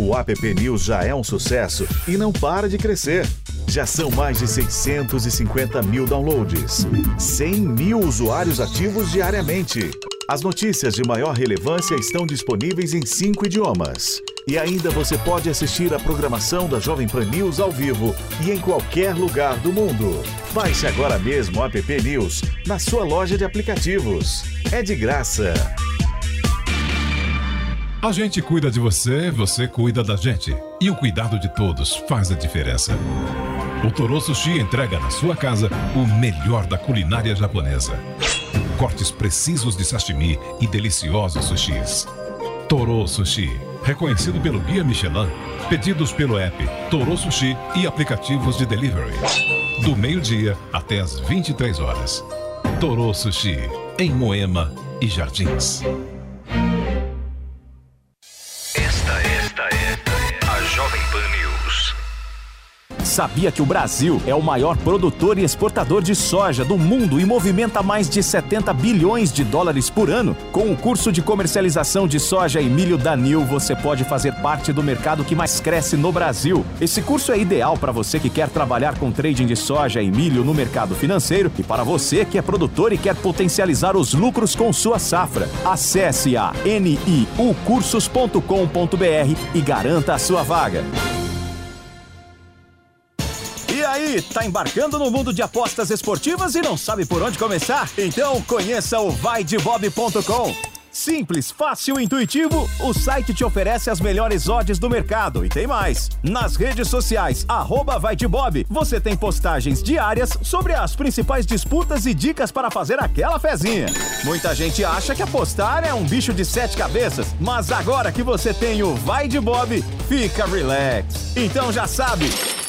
O App News já é um sucesso e não para de crescer. Já são mais de 650 mil downloads, 100 mil usuários ativos diariamente. As notícias de maior relevância estão disponíveis em cinco idiomas. E ainda você pode assistir a programação da Jovem Pan News ao vivo e em qualquer lugar do mundo. Baixe agora mesmo o App News na sua loja de aplicativos. É de graça. A gente cuida de você, você cuida da gente. E o cuidado de todos faz a diferença. O Toro Sushi entrega na sua casa o melhor da culinária japonesa. Cortes precisos de sashimi e deliciosos sushis. Toro Sushi, reconhecido pelo Guia Michelin, pedidos pelo app Toro Sushi e aplicativos de delivery. Do meio-dia até as 23 horas. Toro Sushi, em Moema e Jardins. Sabia que o Brasil é o maior produtor e exportador de soja do mundo e movimenta mais de 70 bilhões de dólares por ano? Com o curso de comercialização de soja e milho da Nil, você pode fazer parte do mercado que mais cresce no Brasil. Esse curso é ideal para você que quer trabalhar com trading de soja e milho no mercado financeiro e para você que é produtor e quer potencializar os lucros com sua safra. Acesse a niucursos.com.br e garanta a sua vaga. Tá embarcando no mundo de apostas esportivas e não sabe por onde começar? Então conheça o vaidebob.com. Simples, fácil e intuitivo, o site te oferece as melhores odds do mercado e tem mais. Nas redes sociais, arroba vai de Bob, você tem postagens diárias sobre as principais disputas e dicas para fazer aquela fezinha. Muita gente acha que apostar é um bicho de sete cabeças, mas agora que você tem o Vai de Bob, fica relax. Então já sabe,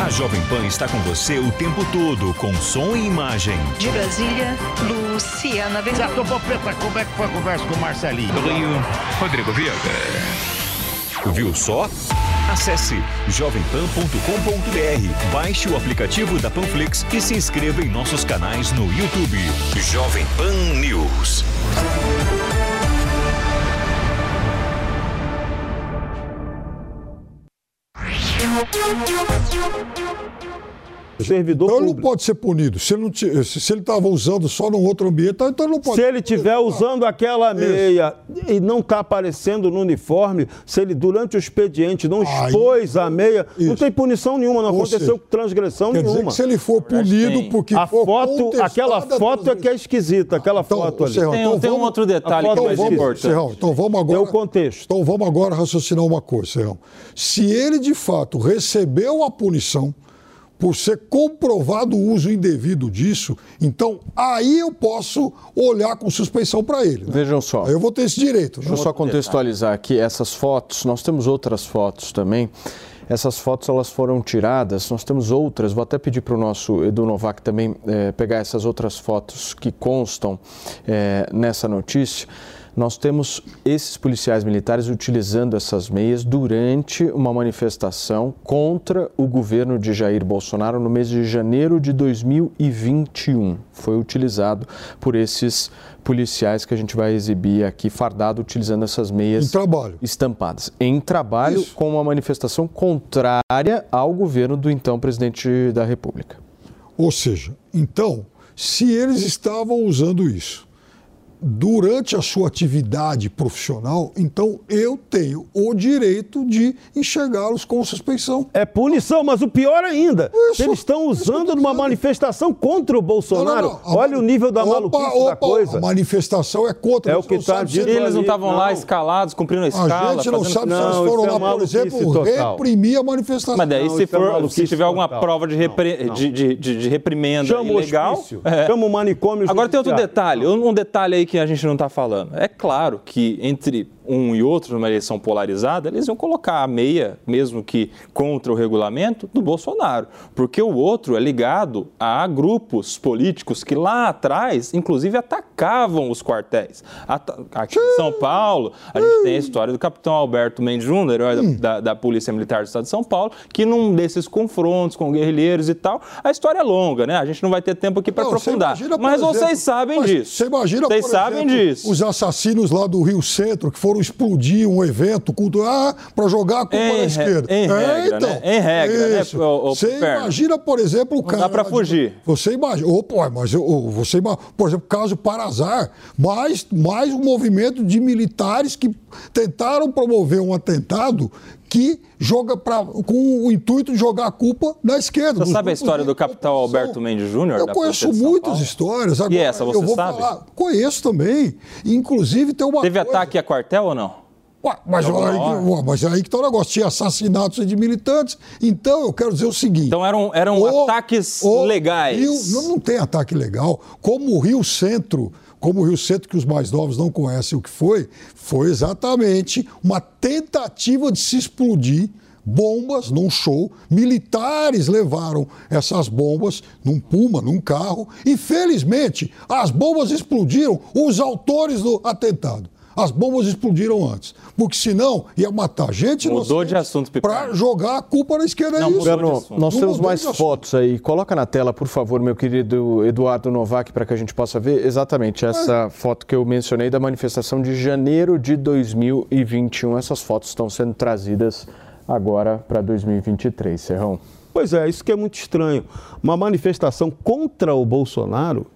A Jovem Pan está com você o tempo todo, com som e imagem. De Brasília, Luciana Ventura. Certo, Preta, como é que foi a conversa com o Marcelinho? Do Rio, Rodrigo Viega. Viu só? Acesse jovempan.com.br, baixe o aplicativo da Panflix e se inscreva em nossos canais no YouTube. Jovem Pan News. Servidor então ele não público. pode ser punido. Se ele estava usando só num outro ambiente, então ele não pode. Se ele estiver usando aquela meia e não está aparecendo no uniforme, se ele durante o expediente não expôs a meia, não tem punição nenhuma, não Ou aconteceu seja, transgressão quer dizer nenhuma. que se ele for punido porque a for foto, aquela foto é que é esquisita, aquela foto ali. Serrão, então vamos- então vamos- Serrão, então vamos agora. É o contexto. Então vamos agora raciocinar uma coisa, Serrão. Se ele de fato recebeu a punição por ser comprovado o uso indevido disso, então aí eu posso olhar com suspeição para ele. né? Vejam só. Aí eu vou ter esse direito. Deixa eu só contextualizar aqui essas fotos. Nós temos outras fotos também. Essas fotos elas foram tiradas, nós temos outras, vou até pedir para o nosso Edu Novak também eh, pegar essas outras fotos que constam eh, nessa notícia. Nós temos esses policiais militares utilizando essas meias durante uma manifestação contra o governo de Jair Bolsonaro no mês de janeiro de 2021. Foi utilizado por esses policiais que a gente vai exibir aqui fardado utilizando essas meias estampadas. Em trabalho Isso. com uma manifestação contrária ao governo do então presidente da República. Ou seja, então, se eles estavam usando isso durante a sua atividade profissional, então eu tenho o direito de enxergá-los com suspeição. É punição, mas o pior ainda, eles estão usando numa manifestação contra o Bolsonaro. Não, não, não. A Olha o nível da Opa, maluquice opa, da coisa. A manifestação é contra. É a o que tá se dito eles- não estavam lá escalados, cumprindo a A escala. gente não fazendo- sabe se Não, eles isso foram é lá, por maluquice exemplo, total. reprimir a manifestação. Mas daí, Não, se, isso é for, maluquice se tiver alguma total. prova de, repre- Não, de, de, de- de reprimenda Chama o ilegal. hospício, é. chama o manicômio Agora tem outro detalhe, um um detalhe aí que a gente não está falando. É claro que entre um e outro, numa eleição polarizada, eles iam colocar a meia, mesmo que contra o regulamento, do Bolsonaro. Porque o outro é ligado a grupos políticos que lá atrás, inclusive, atacavam os quartéis. Aqui em São Paulo, a gente tem a história do capitão Alberto Mendes Júnior, herói da, da- Polícia Militar do Estado de São Paulo, que num desses confrontos com guerrilheiros e tal, a história é longa, né? A gente não vai ter tempo aqui para aprofundar. imagina, Mas exemplo, vocês sabem disso. Você imagina, Vocês por sabem exemplo, disso. os assassinos lá do Rio Centro que foram explodir um evento cultural para jogar a culpa Em esquerda. em regra, né? Em regra, né, isso. ô- ô, Você Perna? imagina, por exemplo, o cara. dá de- fugir. Você imagina. Ô, pô, mas eu- você ima- por exemplo, caso Parazar, mais, mais um movimento de militares que tentaram promover um atentado que joga pra, com o intuito de jogar a culpa na esquerda. Você sabe a história do capitão Alberto Mendes Júnior? eu conheço muitas histórias. Agora, E essa você eu vou sabe? falar. Conheço também. Inclusive tem uma Teve coisa- ataque a quartel ou não? Ué, mas, aí, ué, mas aí que está o negócio. Tinha assassinatos de militantes. Então eu quero dizer o seguinte. Então eram, eram o- ataques o legais. Rio- não, não tem ataque legal. Como o Rio Centro, como o Rio Centro, que os mais novos não conhecem o que foi, foi exatamente uma tentativa de se explodir bombas num show. Militares levaram essas bombas num Puma, num carro. E felizmente as bombas explodiram os autores do atentado. As bombas explodiram antes. Porque senão ia matar gente Mudou de assunto, para jogar a culpa na esquerda. Não, é isso. assunto. nós Não temos mais fotos aí. Coloca na tela, por favor, meu querido Eduardo Novak, para que a gente possa ver exatamente essa foto que eu mencionei da manifestação de janeiro de 2021. Essas fotos estão sendo trazidas agora para 2023, Serrão. Pois é, isso que é muito estranho. Uma manifestação contra o Bolsonaro,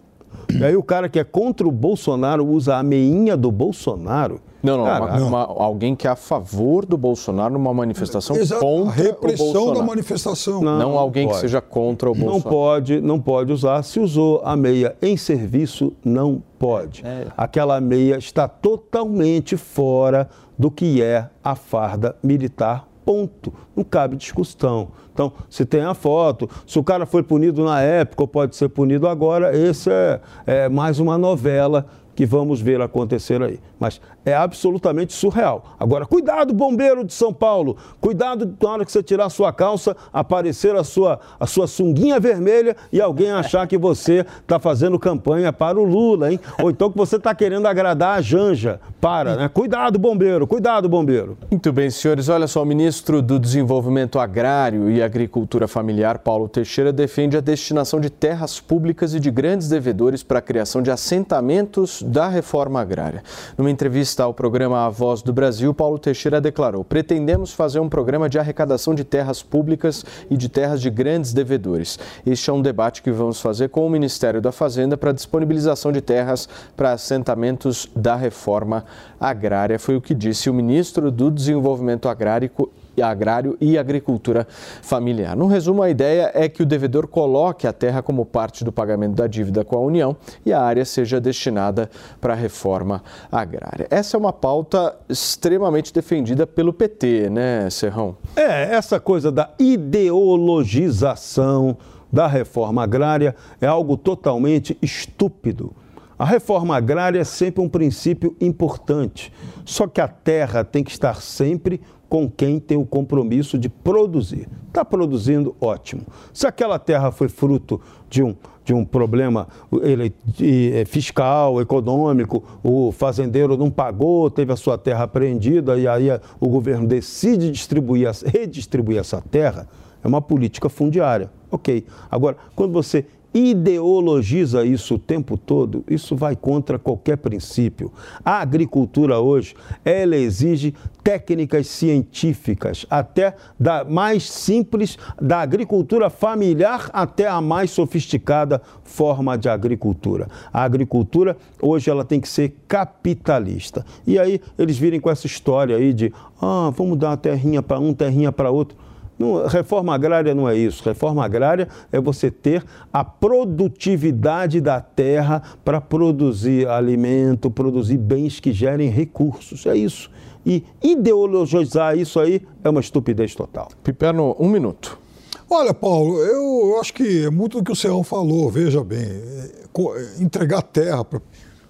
e aí o cara que é contra o Bolsonaro usa a meinha do Bolsonaro. Não, não, Cara, uma- uma- alguém que é a favor do Bolsonaro numa manifestação Exato, contra a repressão o Bolsonaro. da manifestação. Não, alguém pode. que seja contra o Não Bolsonaro. pode, não pode usar. Se usou a meia em serviço, não pode. É. Aquela meia está totalmente fora do que é a farda militar. Ponto. Não cabe discussão. Então, se tem a foto, se o cara foi punido na época ou pode ser punido agora, esse é, é mais uma novela que vamos ver acontecer aí. Mas é absolutamente surreal. Agora, cuidado, bombeiro de São Paulo. Cuidado na hora que você tirar a sua calça, aparecer a sua, a sua sunguinha vermelha e alguém achar que você está fazendo campanha para o Lula, hein? Ou então que você está querendo agradar a Janja. Para, né? Cuidado, bombeiro. Cuidado, bombeiro. Muito bem, senhores. Olha só, o ministro do Desenvolvimento Agrário e Agricultura Familiar, Paulo Teixeira, defende a destinação de terras públicas e de grandes devedores para a criação de assentamentos da reforma agrária. Numa entrevista ao programa A Voz do Brasil, Paulo Teixeira declarou: pretendemos fazer um programa de arrecadação de terras públicas e de terras de grandes devedores. Este é um debate que vamos fazer com o Ministério da Fazenda para disponibilização de terras para assentamentos da reforma agrária. Foi o que disse o ministro do Desenvolvimento Agrário agrário e agricultura familiar. No resumo, a ideia é que o devedor coloque a terra como parte do pagamento da dívida com a União e a área seja destinada para a reforma agrária. Essa é uma pauta extremamente defendida pelo PT, né, Serrão? É, essa coisa da ideologização da reforma agrária é algo totalmente estúpido. A reforma agrária é sempre um princípio importante, só que a terra tem que estar sempre com quem tem o compromisso de produzir. Está produzindo, ótimo. Se aquela terra foi fruto de um, de um problema ele, de, fiscal, econômico, o fazendeiro não pagou, teve a sua terra apreendida e aí o governo decide distribuir, redistribuir essa terra, é uma política fundiária. Ok. Agora, quando você ideologiza isso o tempo todo, isso vai contra qualquer princípio. A agricultura hoje, ela exige técnicas científicas, até da mais simples, da agricultura familiar até a mais sofisticada forma de agricultura. A agricultura hoje ela tem que ser capitalista. E aí eles virem com essa história aí de, ah, vamos dar uma terrinha para um, terrinha para outro. Não, reforma agrária não é isso. Reforma agrária é você ter a produtividade da terra para produzir alimento, produzir bens que gerem recursos. É isso. E ideologizar isso aí é uma estupidez total. Piperno, um minuto. Olha, Paulo, eu, acho que é muito do que o Serrão falou. Veja bem, é, é, entregar terra para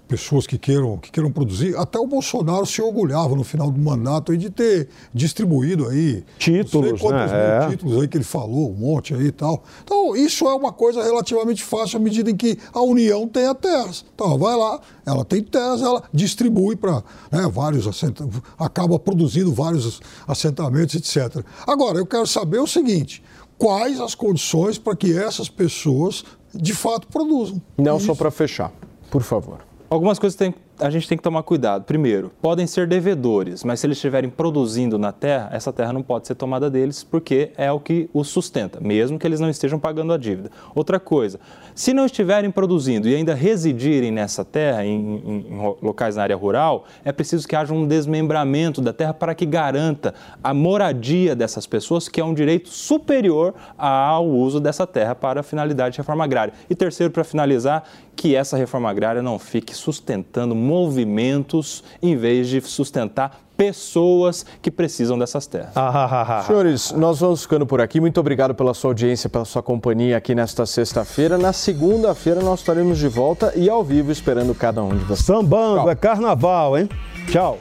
pessoas que queiram, que queiram produzir. Até o Bolsonaro se orgulhava no final do mandato aí de ter distribuído aí títulos, quantos né? mil é. títulos aí que ele falou, um monte aí e tal. Então, isso é uma coisa relativamente fácil à medida em que a União tem a terras. Então, vai lá, ela tem terras, ela distribui para né, vários assentamentos, acaba produzindo vários assentamentos, etc. Agora, eu quero saber o seguinte: quais as condições para que essas pessoas de fato produzam? Não só para fechar, por favor. Algumas coisas tem, a gente tem que tomar cuidado. Primeiro, podem ser devedores, mas se eles estiverem produzindo na terra, essa terra não pode ser tomada deles porque é o que os sustenta, mesmo que eles não estejam pagando a dívida. Outra coisa, se não estiverem produzindo e ainda residirem nessa terra, em, em, em locais na área rural, é preciso que haja um desmembramento da terra para que garanta a moradia dessas pessoas, que é um direito superior ao uso dessa terra para a finalidade de reforma agrária. E terceiro, para finalizar, que essa reforma agrária não fique sustentando movimentos em vez de sustentar pessoas que precisam dessas terras. Ah, Senhores, nós vamos ficando por aqui. Muito obrigado pela sua audiência, pela sua companhia aqui nesta sexta-feira. Na segunda-feira nós estaremos de volta e ao vivo esperando cada um de vocês. Sambando, Tchau. é carnaval, hein? Tchau.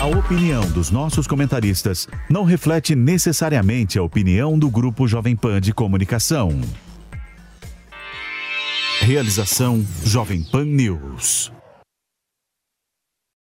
A opinião dos nossos comentaristas não reflete necessariamente a opinião do Grupo Jovem Pan de Comunicação. Realização Jovem Pan News.